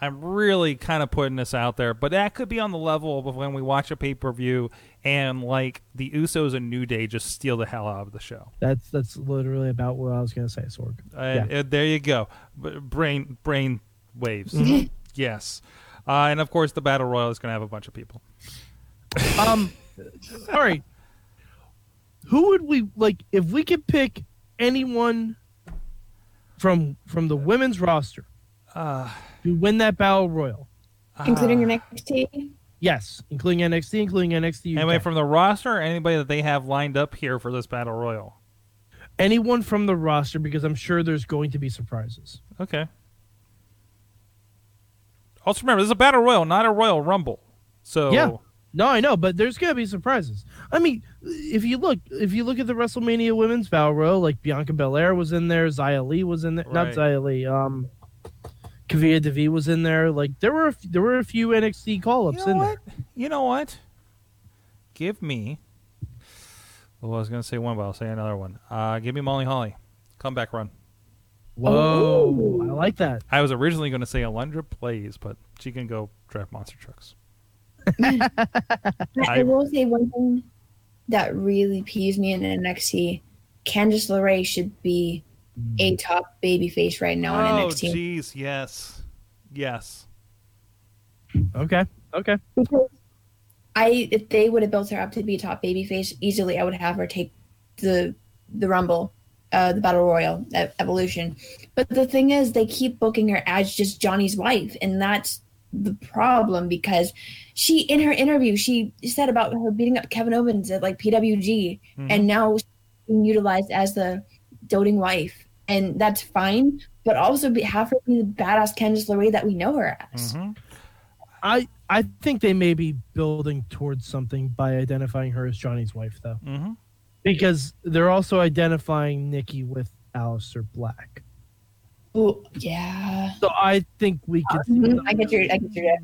I'm really kind of putting this out there, but that could be on the level of when we watch a pay per view and like the Usos and New Day just steal the hell out of the show. that's that's literally about what I was gonna say, Sorg. Uh, Yeah. uh, there you go, B- brain brain waves. Yes, uh, and of course the battle royal is going to have a bunch of people. Um, sorry. Who would we like if we could pick anyone from from the women's roster Uh, to win that battle royal? including your NXT. Yes, including NXT, including NXT. UK. anybody from the roster, or anybody that they have lined up here for this battle royal. anyone from the roster because I'm sure there's going to be surprises. Okay. Also remember, this is a battle royal, not a royal rumble. So Yeah. No, I know, but there's gonna be surprises. I mean, if you look, if you look at the WrestleMania Women's Battle Royal, like Bianca Belair was in there, Zia Lee was in there, not Right. Zia Lee. Um, Kavita Devi was in there. Like there were a, f- there were a few NXT call ups You know in what? there. You know what? Give me. Well, I was gonna say one, but I'll say another one. Uh, give me Molly Holly, comeback run. Whoa, I like that. I was originally going to say Alundra Blayze, but she can go drive monster trucks. I, I- I will say one thing that really peeves me in NXT. Candice LeRae should be a mm. top baby face right now in NXT. oh, jeez, yes, yes. Okay, okay. Because I, if they would have built her up to be a top baby face easily, I would have her take the the Rumble, uh, the Battle Royal Evolution. But the thing is, they keep booking her as just Johnny's wife, and that's the problem because she, in her interview, she said about her beating up Kevin Owens at like PWG, and now she's being utilized as the doting wife, and that's fine. But also be, have her be the badass Candice LeRae that we know her as. hmm I I think they may be building towards something by identifying her as Johnny's wife, though, hmm because they're also identifying Nikki with Aleister Black. Oh yeah. So I think we could. Mhm, I get your, I get your.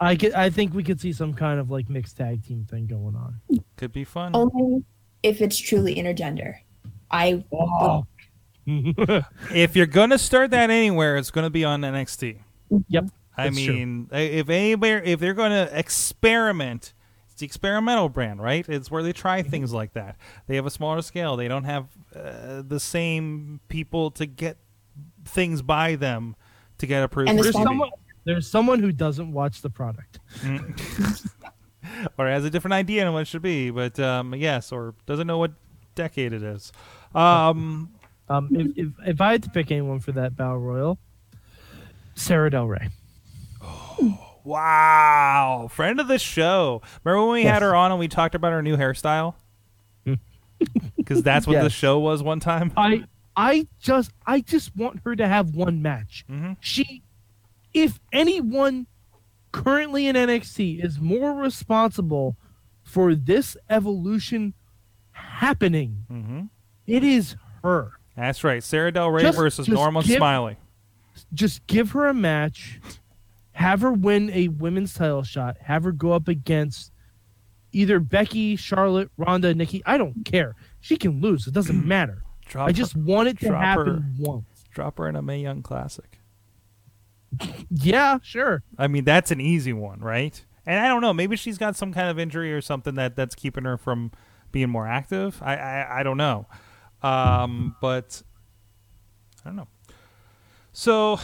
I get. I think we could see some kind of like mixed tag team thing going on. Could be fun. Only if it's truly intergender. I Oh. [laughs] If you're gonna start that anywhere, it's gonna be on NXT. yep. I That's true. mean, if anywhere, if they're going to experiment, it's the experimental brand, right? It's where they try Mm-hmm. things like that. They have a smaller scale. They don't have uh, the same people to get things by them to get approved. And There's someone. There's someone who doesn't watch the product. [laughs] or has a different idea on what it should be, but um, yes, or doesn't know what decade it is. Um, Um, if, if if I had to pick anyone for that battle royal, Sarah Del Rey. [gasps] wow, friend of the show. Remember when we Yes. had her on and we talked about her new hairstyle? [laughs] Because that's what the show was one time. I I just I just want her to have one match. Mhm. She, if anyone currently in NXT is more responsible for this evolution happening, hmm it is her. That's right. Sarah Del Rey Just- versus just Norma give- Smiley. Just give her a match, have her win a women's title shot, have her go up against either Becky, Charlotte, Ronda, Nikki. I don't care. She can lose. It doesn't [clears throat] matter. Drop I just her, want it to happen her. once. drop her in a Mae Young Classic. Yeah, sure. I mean, that's an easy one, right? And I don't know. Maybe she's got some kind of injury or something that that's keeping her from being more active. I I, I don't know. Um, but I don't know. So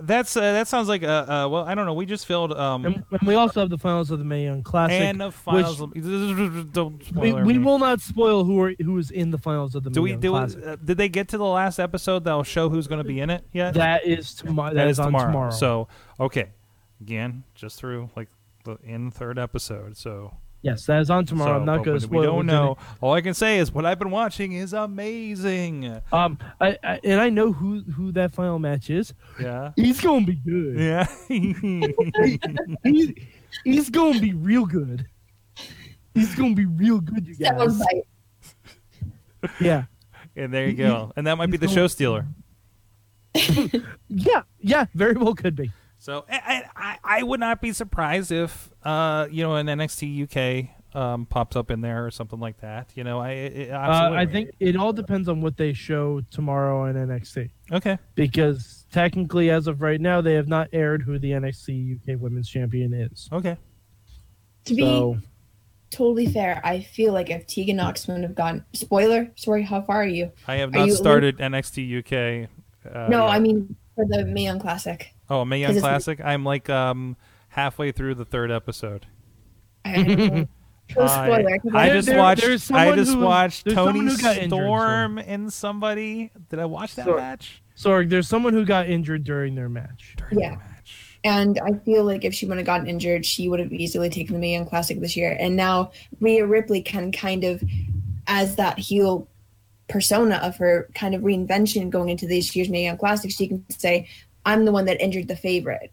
that's uh, that sounds like uh, uh well I don't know. We just filled um And, and we also have the finals of the Mae Young Classic. and the finals. of- [laughs] don't we, spoil we everything. will not spoil who are who is in the finals of the Do Mae we Young do? Classic. Uh, did they get to the last episode that'll show who's going to be in it yet? that is tomorrow. that is on tomorrow. tomorrow. So okay, again, just through like the in third episode. So yes, that is on tomorrow. so, I'm not but going to we don't what's in know. All I can say is what I've been watching is amazing. Um, I, I and I know who who that final match is. Yeah. He's going to be good. Yeah. [laughs] He's, he's going to be real good. He's going to be real good, you That was guys. like, [laughs] Yeah, and there you go. And that might be the show stealer. [laughs] yeah, yeah. Very well could be. So I, I, I would not be surprised if uh you know an NXT UK um pops up in there or something like that. You know I it, Uh. I think it all depends on what they show tomorrow on NXT. okay. because technically, as of right now, they have not aired who the NXT UK Women's Champion is. Okay. to be So totally fair, I feel like if Tegan Knox wouldn't have gone, spoiler, sorry, how far are you? I have not you- started NXT UK. Uh, no, yet. I mean for the Mae Young Classic. Oh Mae Young 'cause it's- Classic. I'm like um halfway through the third episode. I, I don't know. No I- spoiler. 'cause I There- just there- watched. there's I someone just who- watched there's Toni someone who got injured, so- Storm and somebody. Did I watch that So- match? Sorry, there's someone who got injured during their match. During Yeah. the match. And I feel like if she would have gotten injured, she would have easily taken the Mae Young Classic this year. And now Rhea Ripley can kind of, as that heel persona of her kind of reinvention going into this year's Mae Young Classic, she can say, I'm the one that injured the favorite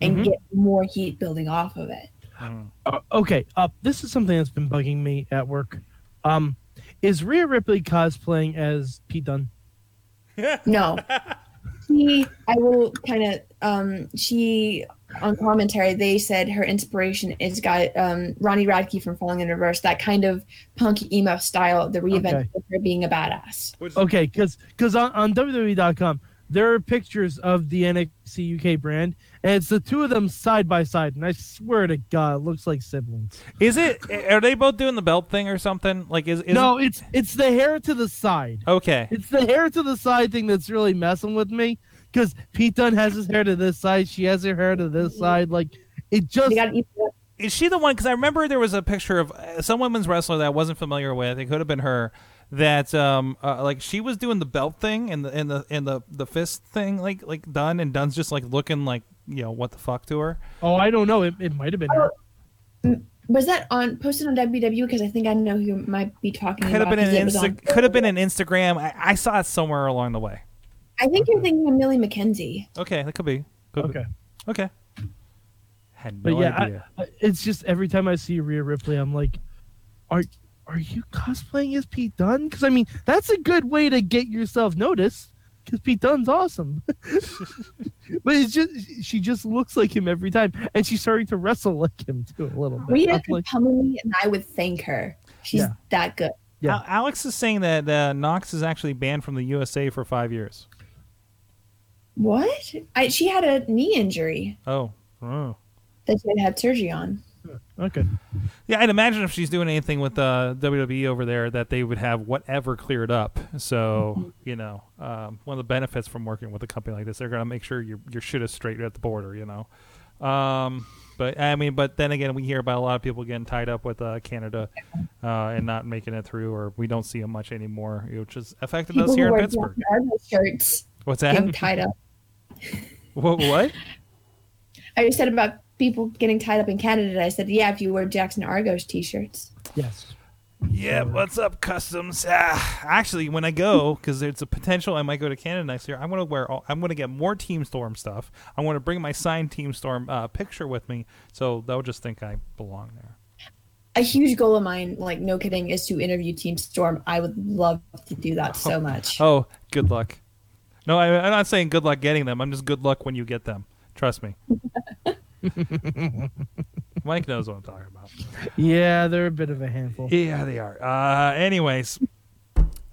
and Mhm. get more heat building off of it. Uh, okay, uh, this is something that's been bugging me at work. Um, is Rhea Ripley cosplaying as Pete Dunne? [laughs] No, she, I will kind of, um, she on commentary they said her inspiration is got um Ronnie Radke from Falling in Reverse, that kind of punk emo style, the reinvent Okay. of her being a badass. Okay, because because on, on WWE.com there are pictures of the NXT UK brand, and it's the two of them side by side, and I swear to God, it looks like siblings. Is it? Are they both doing the belt thing or something? Like, is, is no, it's it's the hair to the side. Okay. It's the hair to the side thing that's really messing with me. Because Pete Dunne has his hair to this side, she has her hair to this side. Like it just They got eat up. Is she the one? Because I remember there was a picture of uh, some women's wrestler that I wasn't familiar with. It could have been her. That um uh, like she was doing the belt thing and the and the and the the fist thing like like Dunne and Dunne's just like looking like you know what the fuck to her. oh I don't know. It, it might have been her. Was that on posted on WW? Because I think I know who you might be talking Could have been an 'cause it was on- could have been an Instagram. I, I saw it somewhere along the way. I think you're thinking of Millie McKenzie. Okay, that could be. Could Okay. Be. Okay. Had But no yeah, idea. I, I- it's just every time I see Rhea Ripley, I'm like, are are you cosplaying as Pete Dunne? Because I mean, that's a good way to get yourself noticed. Because Pete Dunne's awesome, [laughs] but it's just she just looks like him every time, and she's starting to wrestle like him too a little bit. Rhea I'm could like, pummel me, and I would thank her. She's Yeah. that good. Yeah. Alex is saying that uh, Knox is actually banned from the USA for five years. What? I, she had a knee injury Oh. Oh. that she had had surgery on. Okay, Yeah, I'd imagine if she's doing anything with uh, WWE over there, that they would have whatever cleared up. So you know, um, one of the benefits from working with a company like this, they're going to make sure your your shit is straight at the border. You know, um, but I mean, but then again, we hear about a lot of people getting tied up with uh, Canada uh, and not making it through, or we don't see them much anymore, which has affected People us here in Pittsburgh. Jack Argo shirts What's getting that? tied up. [laughs] what? What? [laughs] I just said about people getting tied up in Canada. I said, yeah, if you wear Jackson Argos t-shirts. yes, Yeah, what's up, customs? Ah, actually, when I go, because there's a potential I might go to Canada next year, I'm gonna wear. All, I'm gonna get more Team Storm stuff. I want to bring my signed Team Storm uh, picture with me, so they'll just think I belong there. A huge goal of mine, like no kidding, is to interview Team Storm. I would love to do that so much. Oh, good luck. No, I, I'm not saying good luck getting them. I'm just good luck when you get them. Trust me. [laughs] Mike knows what I'm talking about. yeah, they're a bit of a handful. Yeah, they are. Uh, anyways,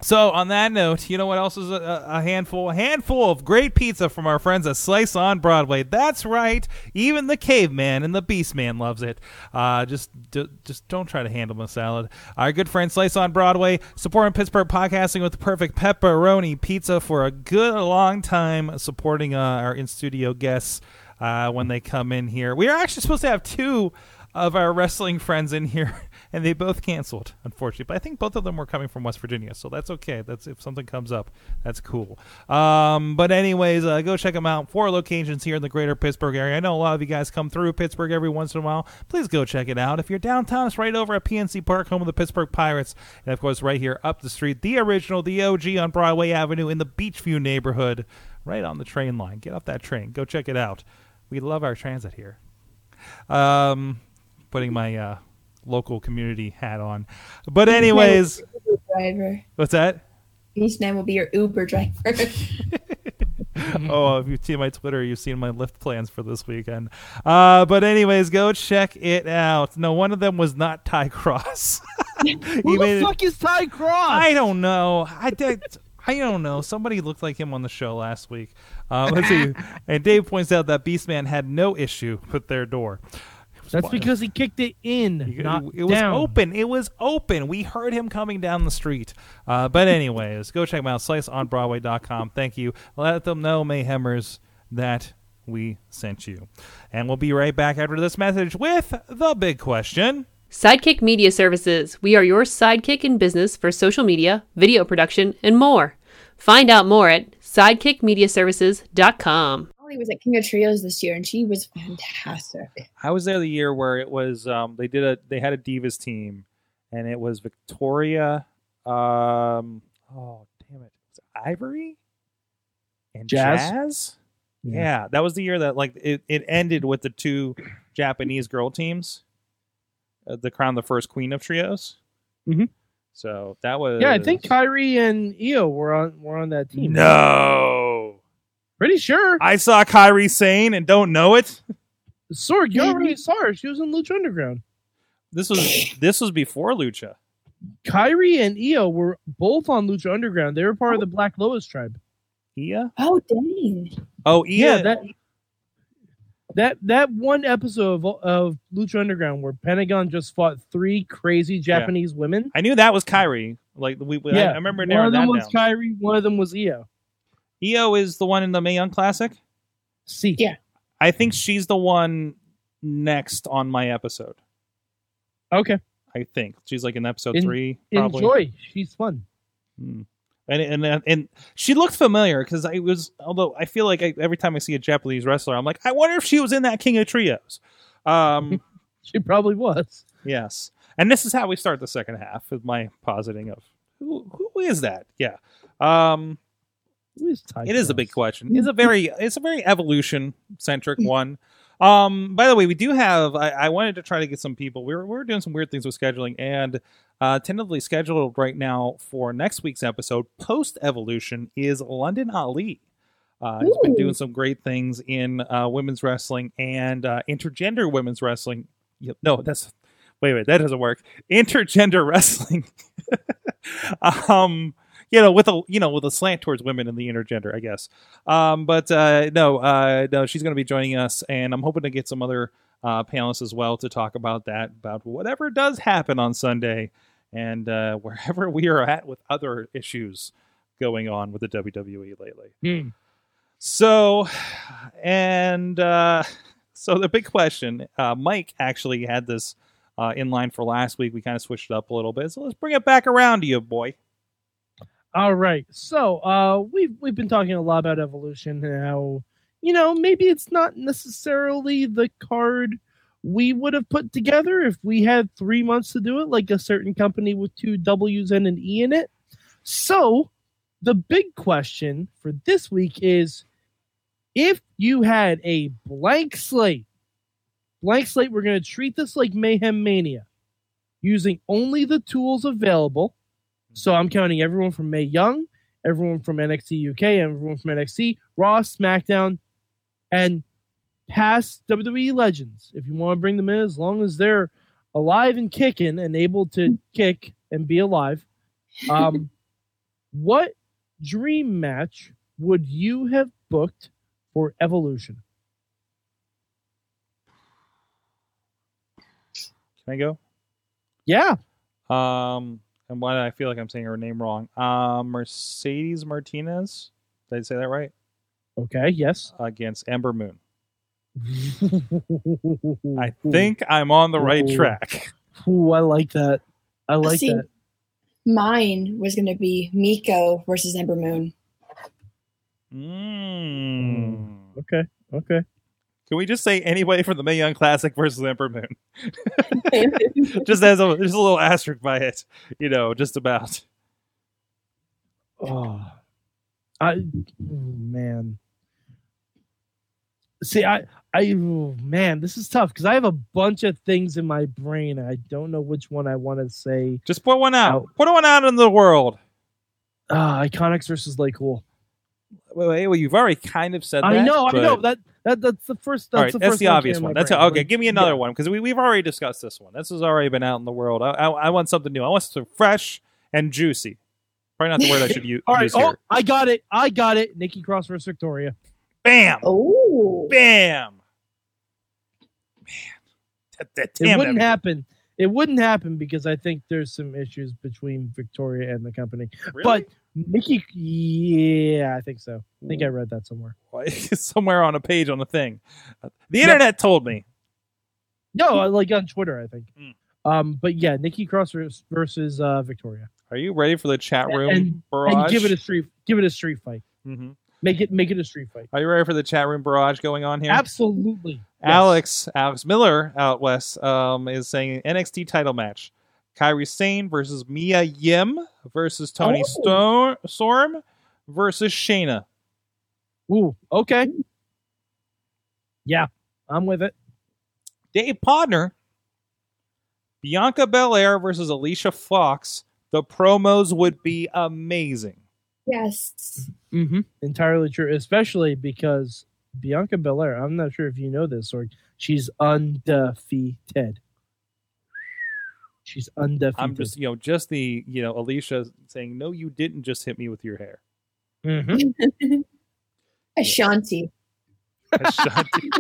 so on that note, you know what else is a, a handful? A handful of great pizza from our friends at Slice on Broadway. That's right. Even the caveman and the beast man loves it. Uh, just, d- just don't try to handle my salad. Our good friend Slice on Broadway, supporting Pittsburgh podcasting with the perfect pepperoni pizza for a good long time, supporting uh, our in studio guests uh, when they come in here. We are actually supposed to have two of our wrestling friends in here, [laughs] and they both canceled, unfortunately. But I think both of them were coming from West Virginia, so that's okay. That's if something comes up, that's cool. Um, but anyways, uh, go check them out. Four locations here in the greater Pittsburgh area. I know a lot of you guys come through Pittsburgh every once in a while. Please go check it out. If you're downtown, it's right over at PNC Park, home of the Pittsburgh Pirates, and of course, right here up the street, the original, the OG on Broadway Avenue in the Beechview neighborhood, right on the train line. Get off that train. Go check it out. We love our transit here. Um, putting my uh, local community hat on. But anyways, driver. what's that? Beast Man will be your Uber driver. [laughs] oh, if you've seen my Twitter, you've seen my lift plans for this weekend. Uh, but anyways, go check it out. No, one of them was not Ty Cross. [laughs] Who the fuck is Ty Cross? I don't know. I did. I don't know. Somebody looked like him on the show last week. Uh, let's see. And Dave points out that Beastman had no issue with their door. That's wild. because he kicked it in, You- not it was down. open. It was open. We heard him coming down the street. Uh, but anyways, go check them out. SliceOnBroadway.com. Thank you. Let them know, Mayhemers, that we sent you. And we'll be right back after this message with the big question. Sidekick Media Services. We are your sidekick in business for social media, video production, and more. Find out more at sidekickmediaservices.com. Holly was at King of Trios this year, and she was fantastic. I was there the year where it was um, they did a they had a divas team, and it was Victoria. Um, oh damn it, was it Ivory and Jazz? Jazz. Yeah. Yeah. that was the year that like it, it ended with the two Japanese girl teams, uh, the crown the first queen of trios. Mhm. So that was Yeah, I think Kairi and Io were on were on that team. no. Pretty sure. I saw Kairi Sane and don't know it. Sorg, you already saw her. She was in Lucha Underground. This was this was before Lucha. Kairi and Io were both on Lucha Underground. They were part of the oh. Black Lotus tribe. Ia? Oh dang! Oh, Ia. Yeah, that that that one episode of, of Lucha Underground where Pentagon just fought three crazy Japanese women. I knew that was Kairi. Like we, we- I- Yeah, I, remember one of them was down. Kairi, one of them was Io. Io is the one in the Mae Young Classic. See, Yeah. I think she's the one next on my episode. okay, I think she's like in episode En- three. Probably. enjoy. She's fun. Hmm. And and and she looked familiar because I was. Although I feel like I, every time I see a Japanese wrestler, I'm like, I wonder if she was in that King of Trios. Um, [laughs] She probably was. yes, and this is how we start the second half with my positing of who who is that? Yeah, um, Who is it is a big question. It's a very it's a very evolution centric one. Um, by the way, we do have. I, I wanted to try to get some people. We were we were doing some weird things with scheduling, and uh, tentatively scheduled right now for next week's episode post evolution is London Ali. Uh, he's been doing some great things in uh, women's wrestling and uh, intergender women's wrestling. Yep, No, that's wait, wait, that doesn't work. Intergender [laughs] wrestling. [laughs] um, you know, with a you know with a slant towards women in the intergender, I guess. Um, but uh, no, uh, no, she's going to be joining us, and I'm hoping to get some other uh, panelists as well to talk about that, about whatever does happen on Sunday, and uh, [laughs] wherever we are at with other issues going on with the WWE lately. Hmm. So, and uh, so the big question, uh, Mike actually had this uh, in line for last week. We kind of switched it up a little bit, so let's bring it back around to you, boy. All right. So uh we've we've been talking a lot about evolution now. you know maybe it's not necessarily the card we would have put together if we had three months to do it, like a certain company with two W's and an E in it. So the big question for this week is if you had a blank slate, blank slate, we're going to treat this like Mayhem Mania, using only the tools available. So I'm counting everyone from Mae Young, everyone from NXT UK, everyone from NXT, Raw, SmackDown, and past WWE legends. If you want to bring them in, as long as they're alive and kicking and able to kick and be alive, um, [laughs] what dream match would you have booked for Evolution? Can I go? Yeah, Um, and why do I feel like I'm saying her name wrong? Um, Mercedes Martinez. Did I say that right? okay, yes. Against Ember Moon. I I think I'm on the right Ooh. track. Ooh, I like that. I like See, that. Mine was going to be Meiko versus Ember Moon. Mm. Okay, okay. Can we just say anybody from the Mae Young Classic versus Ember Moon? [laughs] [laughs] just as a just a little asterisk by it, you know, just about. Oh, I oh, man. See, I, I, oh, man, this is tough because I have a bunch of things in my brain. I don't know which one I want to say. Just put one out. Out. Put one out in the world. Ah, Iconics versus Lay Cool. Wait, wait, well, you've already kind of said that. I know, I know that that that's the first. That's All right, the that's the obvious one. That's brain. okay. Give me another Yeah. one because we we've already discussed this one. This has already been out in the world. I, I, I want something new. I want something fresh and juicy. Probably not the word I should [laughs] use, All right, use oh. I got it. I got it. Nikki Cross versus Victoria. Bam, Oh, bam. Man, that, that, It damn wouldn't that- happen. It wouldn't happen because I think there's some issues between Victoria and the company. Really? But Nikki, yeah, I think so. I think I read that somewhere. [laughs] somewhere on a page on a thing. The internet told me. No, uh, like on Twitter, I think. Mm. Um, but yeah, Nikki Cross versus uh, Victoria, Are you ready for the chat room and, barrage? and give it a street, give it a street fight. hmm Make it, make it a street fight. Are you ready for the chat room barrage going on here? Absolutely, Yes. Alex Alex Miller out west um, is saying NXT title match: Kairi Sane versus Mia Yim versus Toni Oh. Stone Storm versus Shayna. Ooh, okay. Yeah, I'm with it. Dave Podner, Bianca Belair versus Alicia Fox. The promos would be amazing. Yes. Mm-hmm. Entirely true, especially because Bianca Belair. I'm not sure if you know this, or she's undefeated. She's undefeated. I'm just, you know, just the, you know, Alicia saying, "No, you didn't just hit me with your hair." Mhm. [laughs] Ashanti. Ashanti. [laughs]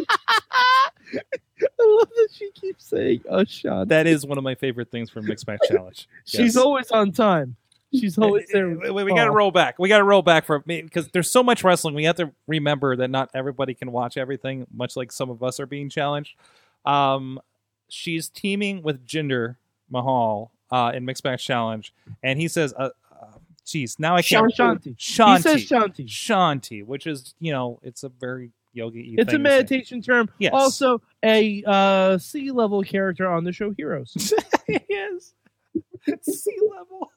[laughs] I love that she keeps saying Ashanti. that is one of my favorite things from Mixed Match Challenge. She's always on time. She's always there. Wait, we got to roll back. We got to roll back for me because there's so much wrestling. We have to remember that not everybody can watch everything, much like some of us are being challenged. Um, she's teaming with Jinder Mahal uh, in Mixed Match Challenge, and he says, uh, uh, "Geez, now I can't." Shanti. Shanti. He says Shanti. Shanti, which is you know, it's a very yogi. It's a meditation term. Yes. Also, a uh, sea level character on the show Heroes. [laughs] [laughs] yes. [laughs] Sea level.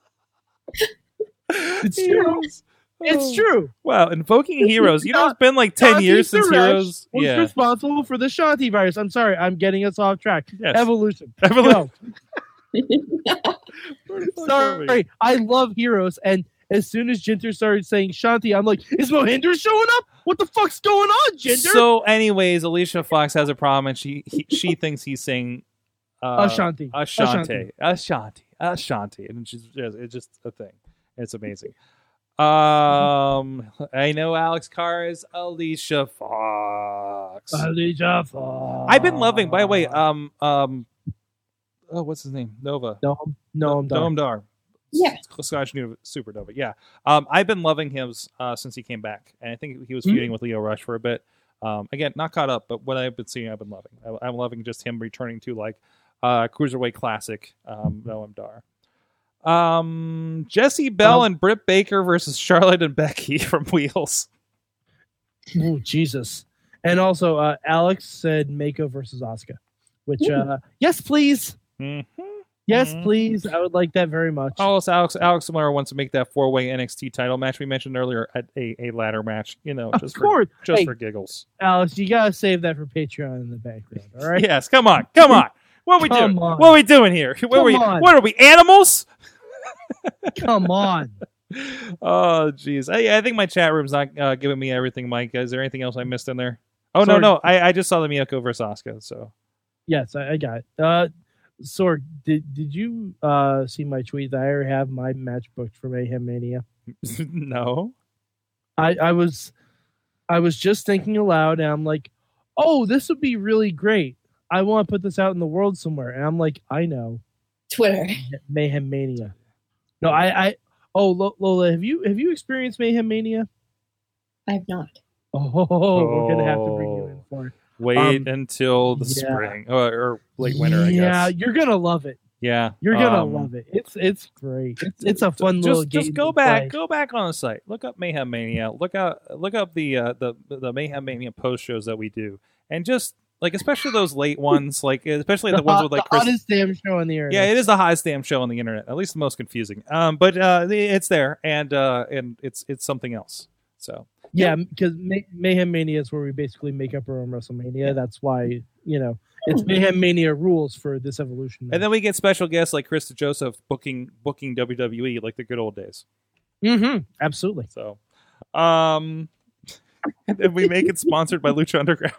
[laughs] It's true. It's Oh. true. Wow, invoking heroes. You know, it's been like ten Shanti years since Suresh Heroes. was Yeah, responsible for the Shanti virus. I'm sorry, I'm getting us off track. Yes. Evolution. [laughs] Evolution. [laughs] Sorry, I love Heroes, and as soon as Jinder started saying Shanti, I'm like, is Mohinder showing up? What the fuck's going on, Jinder? So, anyways, Alicia Fox has a problem, and she he, she thinks he's saying uh, Ashanti. Ashanti, Ashanti, Ashanti, and she's just, it's just a thing. It's amazing. Um, I know Alex Carr is Alicia Fox. Alicia Fox. I've been loving. By the way, um, um, oh, what's his name? Nova. no, no, I'm done. Noam Dar. Yeah. Scottish New Supernova. Yeah. Um, I've been loving him uh, since he came back, and I think he was Mhm. feuding with Lio Rush for a bit. Um, again, not caught up, but what I've been seeing, I've been loving. I, I'm loving just him returning to like uh, cruiserweight classic um, Noam Dar. Um, Jesse Bell Um, and Britt Baker versus Charlotte and Becky [laughs] from Wheels. Oh, Jesus. And also, uh, Alex said Meiko versus Asuka, which, uh, yes, please. Mm-hmm. Yes, Mhm. please. I would like that very much. Oh, so Alex Alex Samara wants to make that four way NXT title match we mentioned earlier at a, a ladder match. You know, of just for, just Hey, for giggles. Alex, you got to save that for Patreon in the background, all right? Yes, come on, come [laughs] on. What are we Come doing? on. What are we doing here? What are we? On. What are we? Animals? Come on. [laughs] Oh, jeez. I, I think my chat room's not uh, giving me everything, Mike. Is there anything else I missed in there? Oh no, no. I, I just saw the Miyako versus Asuka. So Yes, I, I got it. Uh, Sorg, did, did you uh, see my tweet that I already have my match booked for Mayhem Mania? [laughs] no. I, I was I was just thinking aloud and I'm like, oh, this would be really great. I want to put this out in the world somewhere. And I'm like, I know. Twitter. [laughs] Mayhem Mania. No, I, I oh Lo- Lola, have you have you experienced Mayhem Mania? I've not. Oh, [laughs] we're gonna have to bring you in for it. Wait Um, until the yeah. spring or, or late winter. I yeah, you're gonna love it. Yeah, You're gonna um, love it. It's it's great. It's, it's a fun little just game. just go to back play. go back on the site look up mayhem mania look up look up the uh the the mayhem mania post shows that we do and just like especially those late ones like especially the, ones hot- with like the Chris, hottest damn show on the internet. yeah it is the hottest damn show on the internet at least the most confusing. Um but uh it's there and uh and it's it's something else so. Yeah, because May- Mayhem Mania is where we basically make up our own WrestleMania. That's why you know it's Mayhem Mania rules for this evolution. and then we get special guests like Krista Joseph booking booking WWE like the good old days. Hmm absolutely. so um [laughs] and then we make it sponsored by Lucha Underground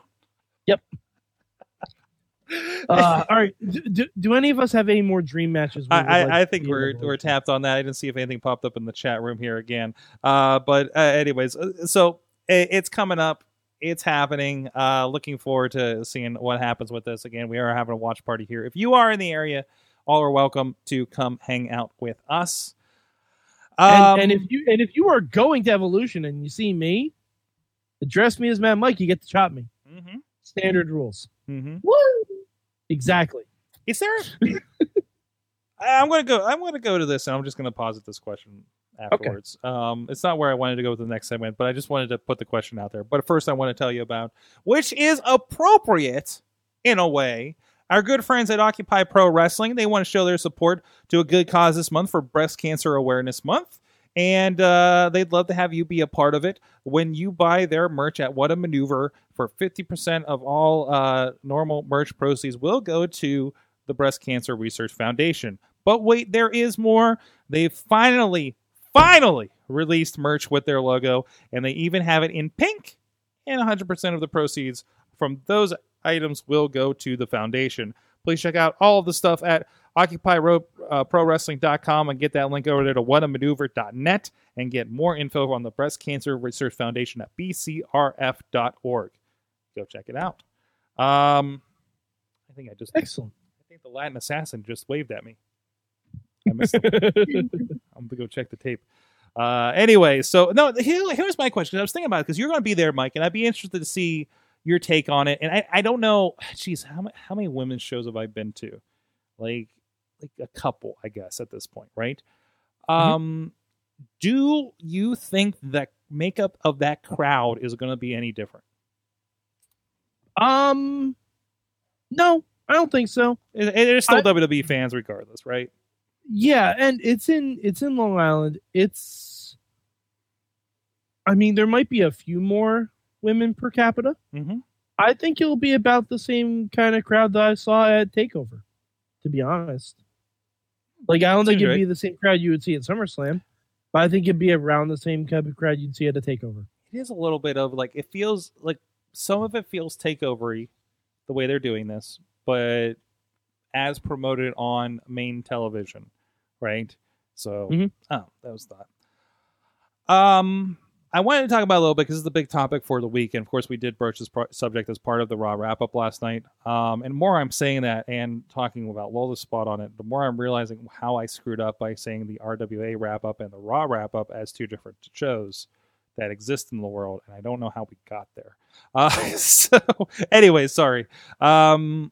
[laughs] Uh, [laughs] all right, do, do, any of us have any more dream matches? I, like I think we're we're tapped on that. I didn't see if anything popped up in the chat room here again. Uh, but uh, anyways, uh, so it, it's coming up. It's happening. Uh, looking forward to seeing what happens with this. Again, we are having a watch party here. If you are in the area, all are welcome to come hang out with us. Um, And, and if you and if you are going to Evolution and you see me, address me as Mad Mike. You get to chop me. mhm, Standard rules. mhm. Woo! Exactly. is there? I'm gonna go. I'm gonna go to this, and I'm just gonna posit this question afterwards. Um, it's not where I wanted to go with the next segment, but I just wanted to put the question out there. But first, I want to tell you about, which is appropriate in a way. Our good friends at Occupy Pro Wrestling, they want to show their support to a good cause this month for Breast Cancer Awareness Month. And uh, they'd love to have you be a part of it. When you buy their merch at What a Maneuver, for 50% of all uh, normal merch proceeds will go to the Breast Cancer Research Foundation. But wait, there is more. They finally, finally, released merch with their logo, and they even have it in pink. And 100% of the proceeds from those items will go to the foundation. Please check out all of the stuff at OccupyProWrestling.com and get that link over there to whatamaneuver.net and get more info on the Breast Cancer Research Foundation at bcrf.org. Go check it out. Um, I think I just Excellent. I think the Latin assassin just waved at me. I missed. [laughs] I'm gonna go check the tape. Uh, anyway, so no, here, here's my question. I was thinking about it because you're going to be there, Mike, and I'd be interested to see your take on it. And I, I don't know, geez, how how many women's shows have I been to? Like, like a couple, I guess, at this point, right? Um, do you think that makeup of that crowd is going to be any different? Um, no, I don't think so. It, it's still I- WWE fans, regardless, right? Yeah, and it's in it's in Long Island. It's, I mean, there might be a few more women per capita. Mm-hmm. I think it'll be about the same kind of crowd that I saw at Takeover. To be honest, like I don't think it'd right. be the same crowd you would see at SummerSlam, but I think it'd be around the same type of crowd you'd see at a Takeover. it is a little bit of like it feels like some of it feels takeovery the way they're doing this but as promoted on main television right so Mhm. oh that was that um i wanted to talk about a little bit because it's the big topic for the week and of course we did broach this pro- subject as part of the raw wrap up last night um and more i'm saying that and talking about lola's spot on it the more i'm realizing how i screwed up by saying the rwa wrap up and the raw wrap up as two different shows that exist in the world, and I don't know how we got there. Uh, [laughs] so, anyway, sorry. Um,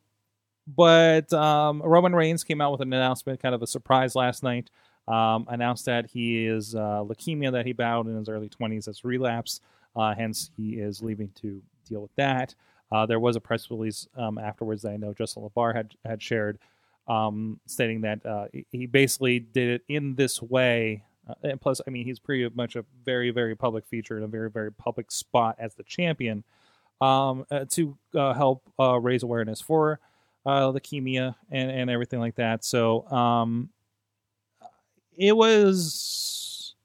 but um, Roman Reigns came out with an announcement, kind of a surprise last night. Um, announced that he is uh, leukemia that he battled in his early 20s has relapsed. Uh, hence, he is leaving to deal with that. Uh, there was a press release um, afterwards that I know Justin LaBar had had shared, um, stating that he- basically did it in this way. Uh, and plus, I mean, he's pretty much a very, very public feature in a very, very public spot as the champion um, uh, to uh, help raise awareness for leukemia and, and everything like that. So um, it was,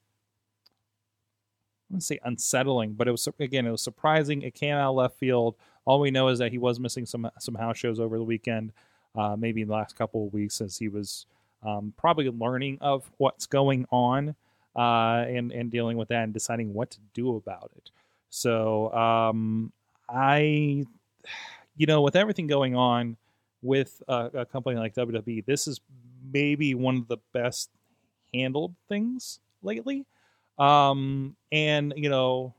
I wouldn't say unsettling, but it was again it was surprising. It came out left field. All we know is that he was missing some some house shows over the weekend, uh, maybe in the last couple of weeks, as he was um, probably learning of what's going on uh, and and dealing with that and deciding what to do about it. So um, I, you know, with everything going on with a, a company like WWE, this is maybe one of the best handled things lately. Um, and you know,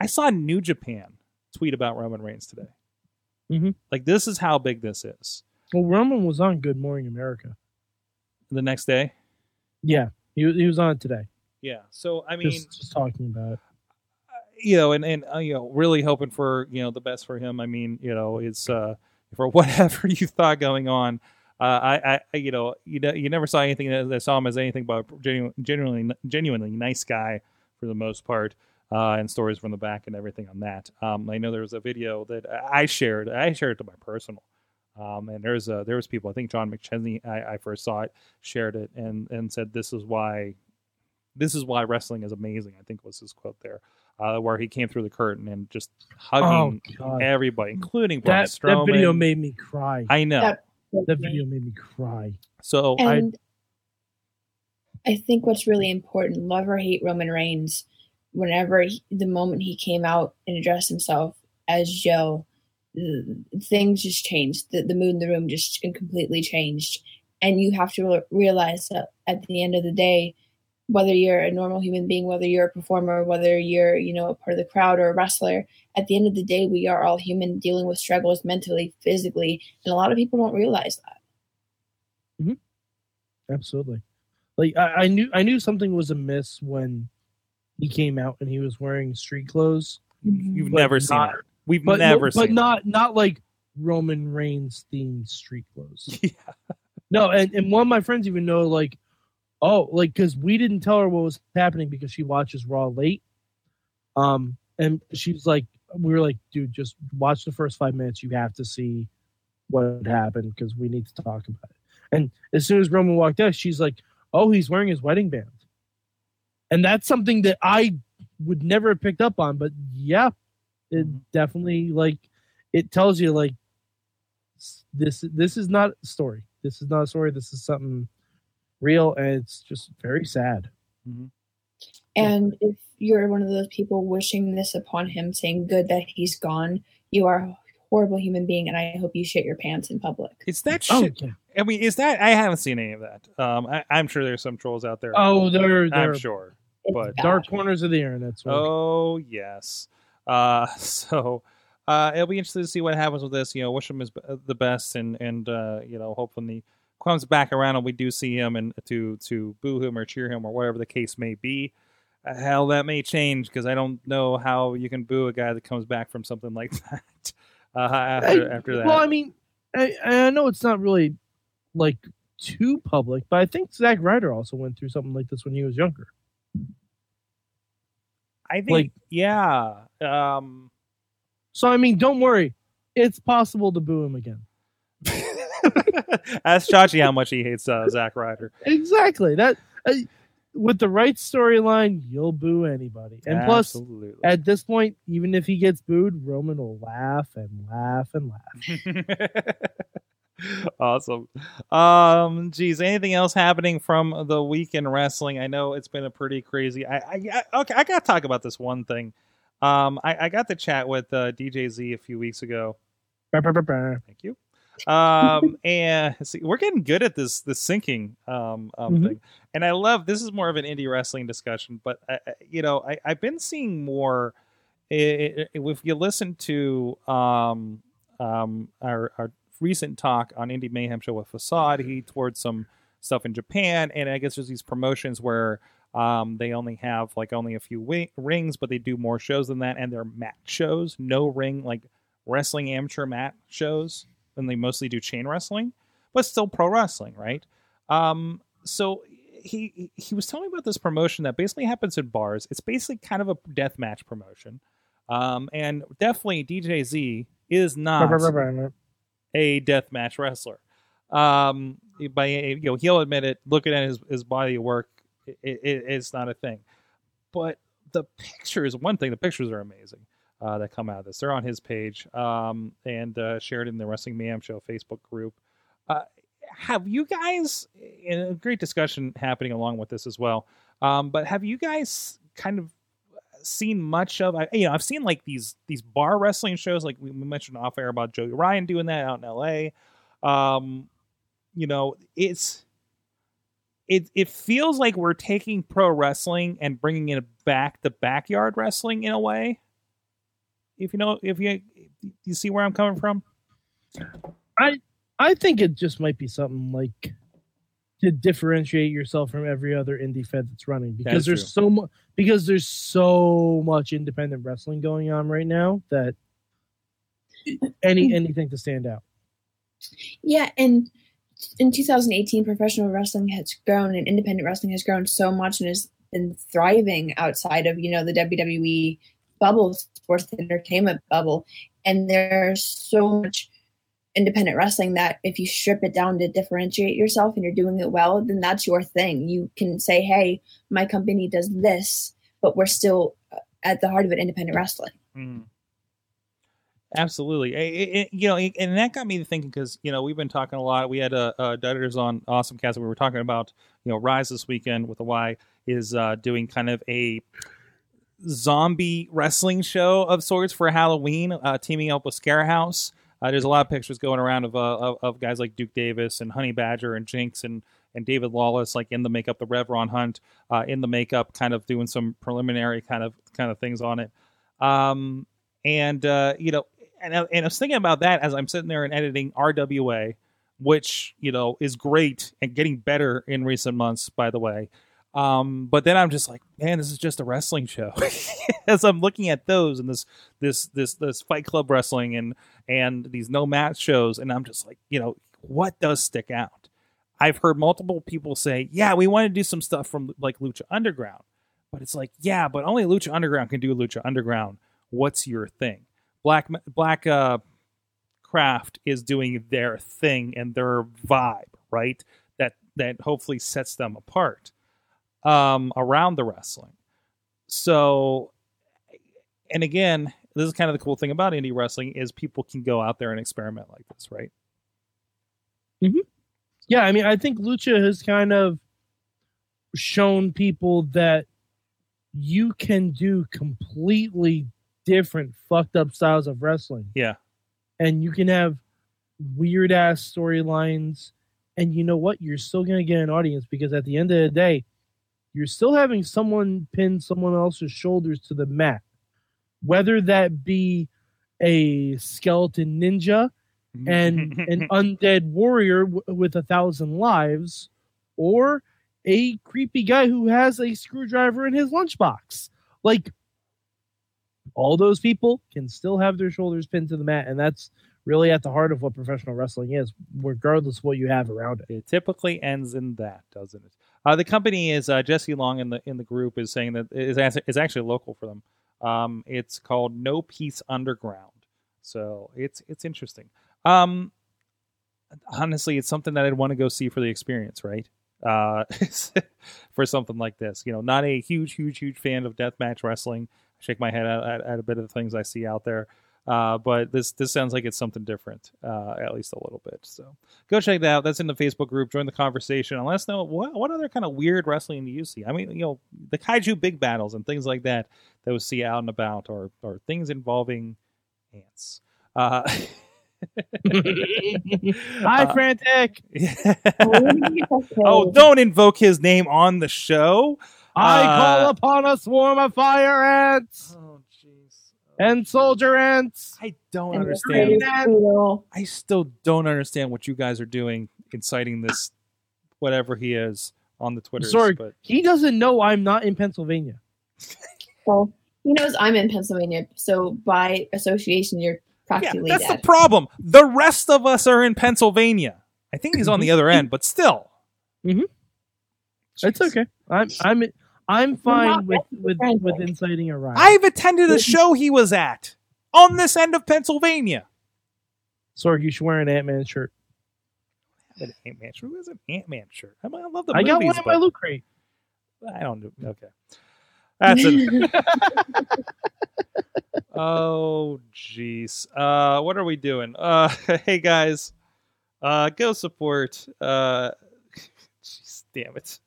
I saw New Japan tweet about Roman Reigns today. Mhm. Like this is how big this is. Well, Roman was on Good Morning America. The next day, Yeah, he was- he was on it today. yeah. So I mean, just, just talking about it. you know, and and uh, you know, really hoping for you know the best for him. I mean, you know, it's uh, for [laughs] whatever you thought going on. Uh, I, I, you know, you you never saw anything that, that saw him as anything but genuine, genuinely, genuinely nice guy for the most part, uh, and stories from the back and everything on that. Um, I know there was a video that I shared. I shared it to my personal, um, and there's a, there was people. I think John McChesney. I, I first saw it, shared it, and and said this is why, this is why wrestling is amazing. I think was his quote there, uh, where he came through the curtain and just hugging Oh, everybody, including Braun That, Strowman. that video made me cry. I know. That- that video made me cry. so I, And I think what's really important, love or hate Roman Reigns, whenever he, the moment he came out and addressed himself as Joe, things just changed. The, the mood in the room just completely changed. And you have to re- realize that at the end of the day, whether you're a normal human being, whether you're a performer, whether you're, you know, a part of the crowd or a wrestler, at the end of the day, we are all human dealing with struggles mentally, physically. And a lot of people don't realize that. Mm-hmm. Absolutely. Like I, I knew I knew something was amiss when he came out and he was wearing street clothes. you've but never seen not- that. We've But never but seen not not like Roman Reigns themed street clothes. [laughs] Yeah. No, and, and one of my friends even know like, oh, like because we didn't tell her what was happening because she watches Raw late. Um, and she's like, we were like, dude, just watch the first five minutes. You have to see what happened because we need to talk about it. And as soon as Roman walked out, she's like, oh, he's wearing his wedding band. and that's something that I would never have picked up on. But yeah, it Mhm. definitely like it tells you like this this is not a story. This is not a story. This is something real, and it's just very sad. And if you're one of those people wishing this upon him, saying good that he's gone, you are a horrible human being, and I hope you shit your pants in public. It's that Oh, yeah. I mean, is that I haven't seen any of that. Um, I, I'm sure there's some trolls out there. oh, there I'm there are sure. But- bad. dark corners of the internet. So Oh yes. Uh, [laughs] so uh, it'll be interesting to see what happens with this. You know, wish him is the best, and and uh, you know, hopefully he comes back around and we do see him and to to boo him or cheer him or whatever the case may be. Uh, hell, that may change because I don't know how you can boo a guy that comes back from something like [laughs] that. Uh, after I- after that, Well, I mean, I, I know it's not really like too public, but I think Zack Ryder also went through something like this when he was younger. I think like- yeah. Um, So I mean, don't worry, it's possible to boo him again. [laughs] [laughs] ask Chachi how much he hates uh, Zack Ryder. Exactly that. Uh, with the right storyline, you'll boo anybody. And plus, at this point, even if he gets booed, Roman will laugh and laugh and laugh. [laughs] awesome. Um, geez, anything else happening from the week in wrestling? I know it's been a pretty crazy. I, I, I okay, I got to talk about this one thing. Um, I, I got to chat with uh, DJ Z a few weeks ago. Thank you. Um, and see, we're getting good at this this syncing um, um Mhm. thing, and I love this is more of an indie wrestling discussion, but I, I- you know I, I've been seeing more. i- i- If you listen to um, um, our, our recent talk on Indie Mayhem show with Facade, he toured some stuff in Japan, and I guess there's these promotions where um, they only have like only a few wi- rings, but they do more shows than that, and they're mat shows, no ring like wrestling amateur mat shows, and they mostly do chain wrestling, but still pro wrestling, right? Um, so he he was telling me about this promotion that basically happens in bars. It's basically kind of a death match promotion, um, and definitely DJ Z is not a death match wrestler. Um, by you know, he'll admit it. Looking at his his body of work, it, it, it's not a thing. But the pictures, one thing, the pictures are amazing uh, that come out of this. They're on his page um, and uh, shared in the Wrestling Mayhem Show Facebook group. Uh, have you guys, a great discussion happening along with this as well. Um, but have you guys kind of seen much of? You know, I've seen like these these bar wrestling shows, like we we mentioned off air about Joey Ryan doing that out in L.A. Um, you know, it's it it feels like we're taking pro wrestling and bringing it back to backyard wrestling in a way. If you know, if you you see where I'm coming from, I I think it just might be something like to differentiate yourself from every other indie fed that's running because is there's so much because there's so much independent wrestling going on right now that any mm. anything to stand out. Yeah, and in 2018, professional wrestling has grown and independent wrestling has grown so much and has been thriving outside of you know the WWE bubble, sports entertainment bubble, and there's so much independent wrestling that if you strip it down to differentiate yourself and you're doing it well, then that's your thing. You can say, "Hey, my company does this, but we're still uh, at the heart of it independent wrestling." Mm. Absolutely, I- I- I- you know, and that got me thinking because you know we've been talking a lot. We had uh, uh, Dutters on Awesome Cast. We were talking about you know Rise this weekend with the Y is uh, doing kind of a zombie wrestling show of sorts for Halloween, uh, teaming up with Scarehouse. Uh, there's a lot of pictures going around of, uh, of of guys like Duke Davis and Honey Badger and Jinx and and David Lawless like in the makeup, the Rev Ron Hunt uh, in the makeup, kind of doing some preliminary kind of kind of things on it. Um, and uh, you know, and and I was thinking about that as I'm sitting there and editing RWA, which you know is great and getting better in recent months, by the way. Um, but then I'm just like, man, this is just a wrestling show. [laughs] as I'm looking at those and this this this this Fight Club wrestling and and these no match shows, and I'm just like, you know, what does stick out? I've heard multiple people say, yeah, we want to do some stuff from like Lucha Underground, but it's like, yeah, but only Lucha Underground can do Lucha Underground. What's your thing? Black Black uh, Craft is doing their thing and their vibe, right? That that hopefully sets them apart. Um, around the wrestling. So, and again, this is kind of the cool thing about indie wrestling is people can go out there and experiment like this, right? Yeah, I mean, I think Lucha has kind of shown people that you can do completely different fucked up styles of wrestling. Yeah. And you can have weird ass storylines. And you know what? You're still going to get an audience because at the end of the day, you're still having someone pin someone else's shoulders to the mat. Whether that be a skeleton ninja and [laughs] an undead warrior w- with a thousand lives, or a creepy guy who has a screwdriver in his lunchbox. Like, all those people can still have their shoulders pinned to the mat, and that's really at the heart of what professional wrestling is, regardless of what you have around it. It typically ends in that, doesn't it? Uh, the company is uh, Jesse Long in the in the group is saying that is is actually local for them. Um, it's called No Peace Underground, so it's it's interesting. Um, honestly, it's something that I'd want to go see for the experience, right? Uh, [laughs] for something like this, you know, not a huge, huge, huge fan of deathmatch wrestling. I shake my head at, at, at a bit of the things I see out there. Uh, but this this sounds like it's something different, uh, at least a little bit. So go check that out. That's in the Facebook group. Join the conversation and let us know what what other kind of weird wrestling do you see. I mean, you know, the Kaiju Big Battels and things like that that we see out and about, or or things involving ants. Uh, [laughs] Hi, Uh, Frantic. [laughs] oh, don't invoke his name on the show. I uh, call upon a swarm of fire ants Oh, jeez. And soldier ants. I don't And understand. I still don't understand what you guys are doing, inciting this, whatever he is on the Twitter. Sorry, but he doesn't know I'm not in Pennsylvania. [laughs] Well, he knows I'm in Pennsylvania, so by association, you're yeah, practically that's the problem. The rest of us are in Pennsylvania. I think he's on the other end, but still. Mhm. It's okay. I'm I'm I'm fine with with with inciting a riot. I've attended a show he was at on this end of Pennsylvania. Sorg, you should wear an Ant Man shirt. An Ant Man shirt. Who has an Ant Man shirt? I, mean, I love the movies. I got movies, one in my loot crate. I don't do. Okay, that's it. [laughs] Oh, jeez. Uh, what are we doing? Uh, [laughs] hey guys, uh, go support. Uh, [laughs] jeez, damn it.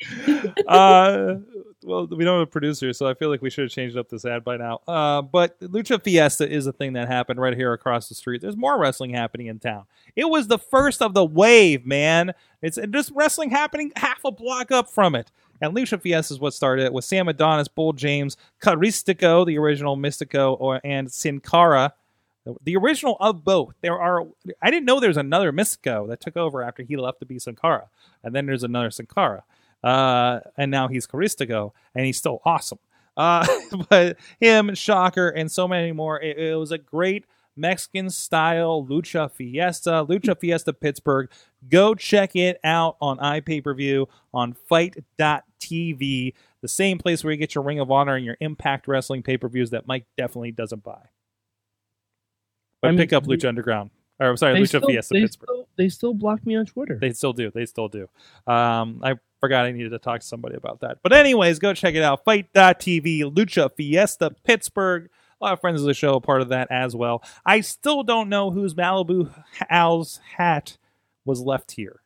[laughs] uh, well, we don't have a producer, so I feel like we should have changed up this ad by now. Uh, but Lucha Fiesta is a thing that happened right here across the street. There's more wrestling happening in town. It was the first of the wave, man. It's just wrestling happening half a block up from it. And Lucha Fiesta is what started it with Sam Adonis, Bull James, Caristico, the original Mystico, or and Sin Cara, the original of both. There are I didn't know there's another Mystico that took over after he left to be Sin Cara, and then there's another Sin Cara, uh, and now he's Caristico, and he's still awesome. Uh, [laughs] but him, Shocker, and so many more. It, it was a great Mexican style Lucha Fiesta, Lucha Fiesta Pittsburgh. Go check it out on iPay per view on fite.tv, the same place where you get your Ring of Honor and your Impact Wrestling pay per views that Mike definitely doesn't buy. But I mean, pick up they- Lucha Underground. Or I'm sorry, Lucha still, Fiesta they, Pittsburgh. still, they still block me on Twitter. They still do. They still do. Um, I forgot I needed to talk to somebody about that. But anyways, go check it out. Fite.tv, Lucha Fiesta Pittsburgh. A lot of friends of the show are part of that as well. I still don't know whose Malibu Al's hat was left here.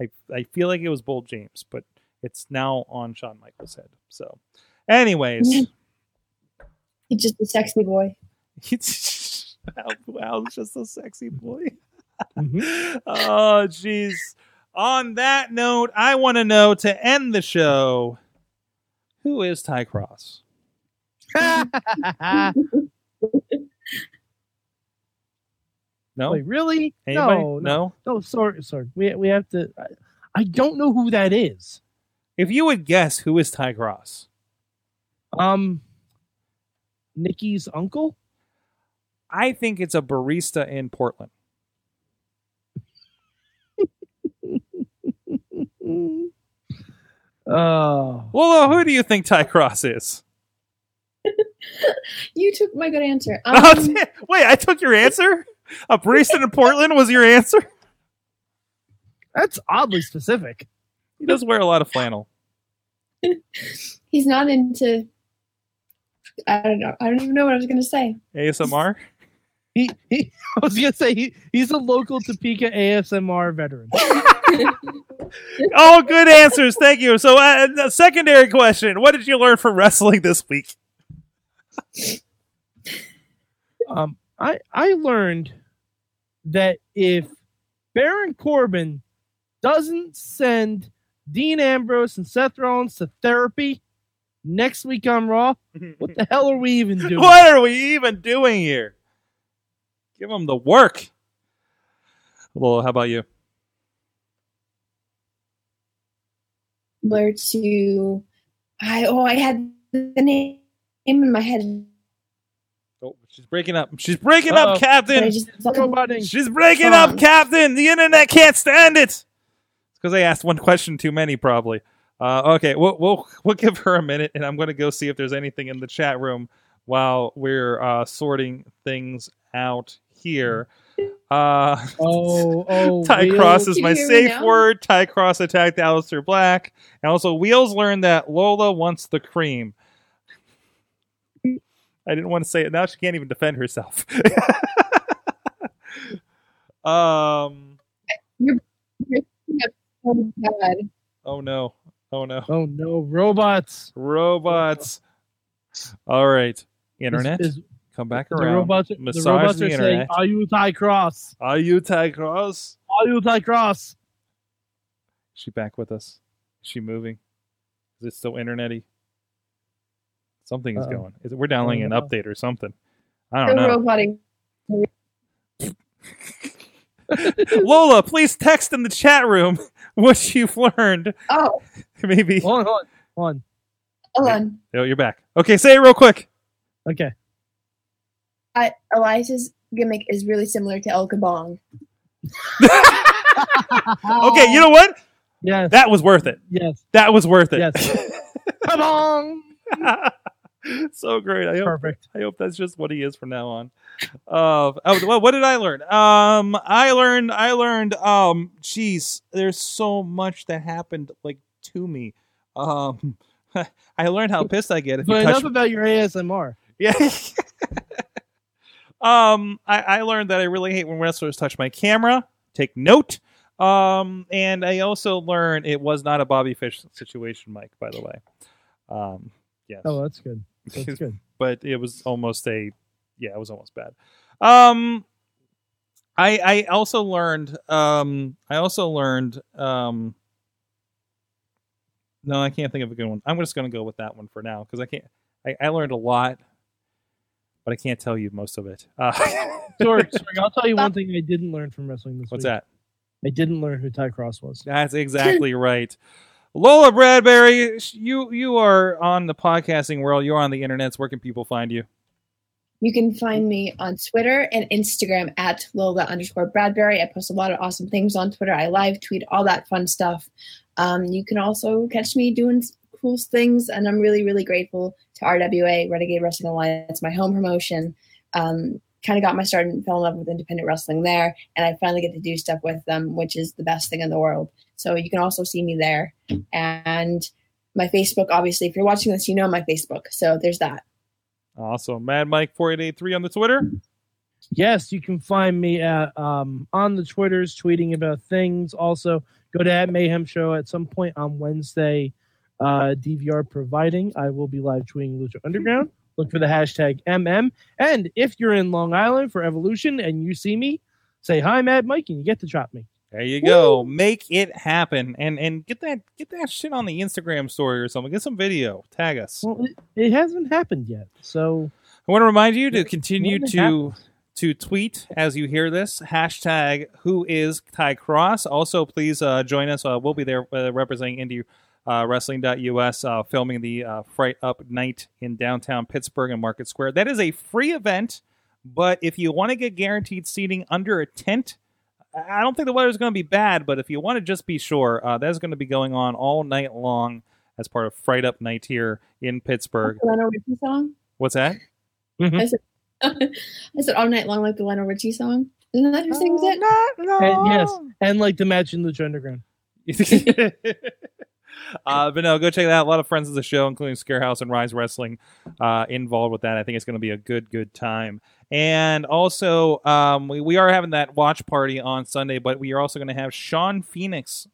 I I feel like it was Bull James, but it's now on Shawn Michaels' head. So, anyways, [laughs] He's just a sexy boy. [laughs] it's Al, Al's just a sexy boy. Mhm. [laughs] oh, jeez. On that note, I want to know to end the show who is Ty Cross? [laughs] No? Wait, really? Anybody? No, no, no? no. Sorry, sorry. We we have to. I, I don't know who that is. If you would guess who is Ty Cross, Um, Nikki's uncle. I think it's a barista in Portland. Oh, Well, who do you think Ty Cross is? [laughs] You took my good answer. Oh, [laughs] Um, Wait, I took your answer? A barista in Portland was your answer? that's oddly specific. He does wear a lot of flannel. [laughs] He's not into. I don't know. I don't even know what I was gonna say. ASMR. He, he I was gonna say he, he's a local Topeka ASMR veteran. [laughs] Oh, good answers. Thank you. So, uh, secondary question: What did you learn from wrestling this week? Um, I I learned that if Baron Corbin doesn't send Dean Ambrose and Seth Rollins to therapy next week on Raw, [laughs] what the hell are we even doing? What are we even doing here? Give them the work. Well, how about you? Where to? I oh I had the name in my head. Oh, she's breaking up. She's breaking Uh-oh. up, Captain. Just She's breaking up, Songs. Captain. The internet can't stand it. It's because I asked one question too many, probably. Uh, okay, we'll, we'll we'll give her a minute, and I'm going to go see if there's anything in the chat room while we're uh, sorting things out here. Uh, Oh, [laughs] oh, Ty Wheels. Cross is Can my you hear me safe now? word. Ty Cross attacked Aleister Black, and also Wheels learned that Lola wants the cream. I didn't want to say it. Now she can't even defend herself. [laughs] um. Oh, God. Oh no. Oh no. Oh no, robots. Robots. All right. Internet. Is, is- come back the around. robots, the Massage robots the are saying, "Are you Ty Cross? Are you Ty Cross? Are you Ty Cross?" Is she back with us? Is she moving? Is it still internety? Something is Uh-oh. going. Is it, we're downloading an update or something. I don't know. roboting. [laughs] Lola, please text in the chat room [laughs] what you've learned. Oh, [laughs] Maybe. Hold on, hold on, hold on. hold on. Oh, you're back. Okay, say it real quick. Okay. I, Elias's gimmick is really similar to El Kabong. [laughs] Okay, you know what? Yes. That was worth it. yes. That was worth it. Yes. [laughs] Come on. [laughs] so great. I hope Perfect. I hope that's just what he is from now on. Uh, oh, well, what did I learn? Um, I learned, I learned, um, geez, there's so much that happened, like, to me. Um, I learned how pissed I get if you But touch enough about your ASMR. Yeah. Um, I, I learned that I really hate when wrestlers touch my camera. Take note. Um, and I also learned it was not a Bobby Fish situation, Mike. By the way. Um, yes. Oh, that's good. That's [laughs] good. but it was almost a yeah it was almost bad um i i also learned um i also learned um no i can't think of a good one i'm just going to go with that one for now because i can't I, I learned a lot but i can't tell you most of it uh, [laughs] Sorry, sorry. I'll tell you one [laughs] thing I didn't learn from wrestling this what's week. that I didn't learn who Ty Cross was. That's exactly [laughs] right. Lola Bradbury, you you are on the podcasting world. You're on the internets. Where can people find you? You can find me on Twitter and Instagram at Lola underscore Bradbury. I post a lot of awesome things on Twitter. I live tweet all that fun stuff. Um, you can also catch me doing s- cool things, and I'm really, really grateful to RWA, Renegade Wrestling Alliance, my home promotion. Um, kind of got my start and fell in love with independent wrestling there, and I finally get to do stuff with them, which is the best thing in the world. So you can also see me there. And my Facebook, obviously, if you're watching this, you know my Facebook. So there's that. Awesome, Mad Mike four eight eight three on the Twitter. Yes, you can find me at um, on the Twitters tweeting about things. Also, go to at Mayhem Show at some point on Wednesday. Uh, DVR providing, I will be live tweeting Lucha Underground. Look for the hashtag MM. And if you're in Long Island for Evolution and you see me, say hi, Mad Mike, and you get to chop me. There you go. Make it happen, and and get that get that shit on the Instagram story or something. Get some video. Tag us. Well, it, it hasn't happened yet, so I want to remind you to continue to to tweet as you hear this hashtag Who is Ty Cross. Also, please uh, join us. Uh, we'll be there uh, representing Indie uh, Wrestling.us, uh, filming the uh, Fright Up Night in downtown Pittsburgh and Market Square. That is a free event, but if you want to get guaranteed seating under a tent. I don't think the weather is going to be bad, but if you want to just be sure, uh, that is going to be going on all night long as part of Fright Up Night here in Pittsburgh. The Lionel Richie song? What's that? I said [laughs] I said all night long like the Lionel Richie song. Isn't that who sings it? and yes, and like the match in Lucha Underground. Uh, but no, go check that out. A lot of friends of the show, including Scarehouse and Rise Wrestling, uh, involved with that. I think it's going to be a good, good time. And also, um, we, we are having that watch party on Sunday, but we are also going to have Sean Phoenix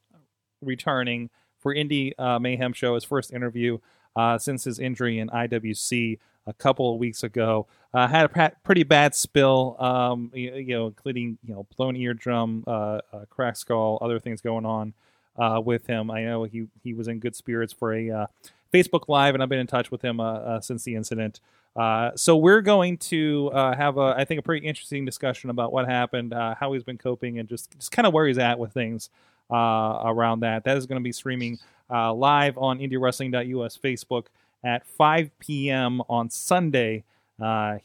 returning for Indie uh, Mayhem Show, his first interview uh, since his injury in IWC a couple of weeks ago. Uh, had a pretty bad spill, um, you, you know, including you know blown eardrum, uh, uh, skull, other things going on uh, with him. I know he he was in good spirits for a uh, Facebook Live, and I've been in touch with him uh, uh, since the incident. Uh, so we're going to uh, have a, I think, a pretty interesting discussion about what happened, how he's been coping, and just just kind of where he's at with things around that. That is going to be streaming live on IndieWrestling.us Facebook at 5 p.m. on Sunday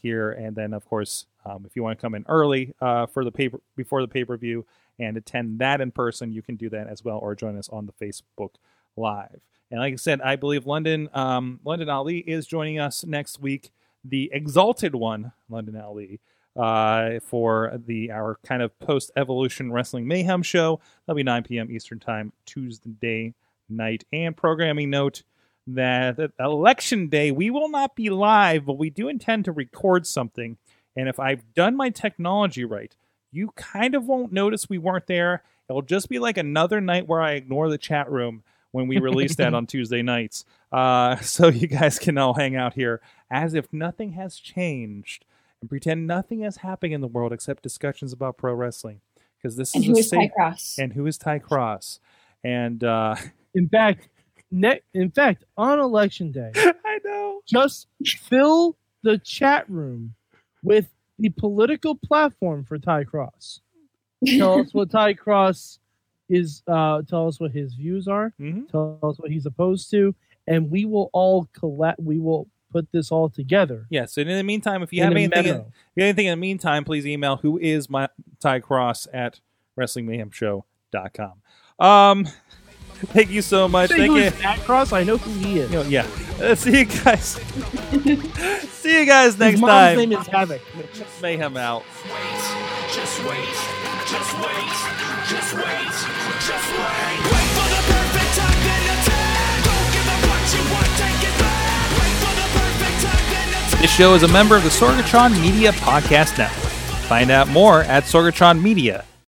here, and then of course, um, if you want to come in early for the paper before the pay per view and attend that in person, you can do that as well, or join us on the Facebook Live. And like I said, I believe London um, London Ali is joining us next week, the exalted one, London Ali, uh, for the our kind of post Evolution Wrestling Mayhem show. That'll be 9 p.m. Eastern Time Tuesday night. And programming note that that election day we will not be live, but we do intend to record something. And if I've done my technology right, you kind of won't notice we weren't there. It'll just be like another night where I ignore the chat room when we release that [laughs] on Tuesday nights. Uh, [laughs] so you guys can all hang out here as if nothing has changed and pretend nothing has happened in the world except discussions about pro wrestling. Because this And is who a is Ty Cross? and who is Ty Cross? And uh, [laughs] In fact, ne- in fact, on election day, I know. just fill the chat room with the political platform for Ty Cross. [laughs] Tell us what Ty Cross is. Uh, tell us what his views are. Mhm. Tell us what he's opposed to, and we will all collect. We will put this all together. Yes, and in the meantime, if you in have anything, memo. if you have anything in the meantime, please email who is my Ty Cross at WrestlingMayhemShow.com. Um, [laughs] thank you so much. Say Thank who you. is Ty Cross? I know who he is. You know, yeah. Uh, see you guys. [laughs] see you guys next His mom's time. name is Havoc. Mayhem out. wait, just wait, just wait, just wait, just wait. Wait for the perfect time, then attack. Don't give up what you want, take it back. Wait for the perfect time, then attack. This show is a member of the Sorgatron Media Podcast Network. Find out more at sorgatronmedia.com.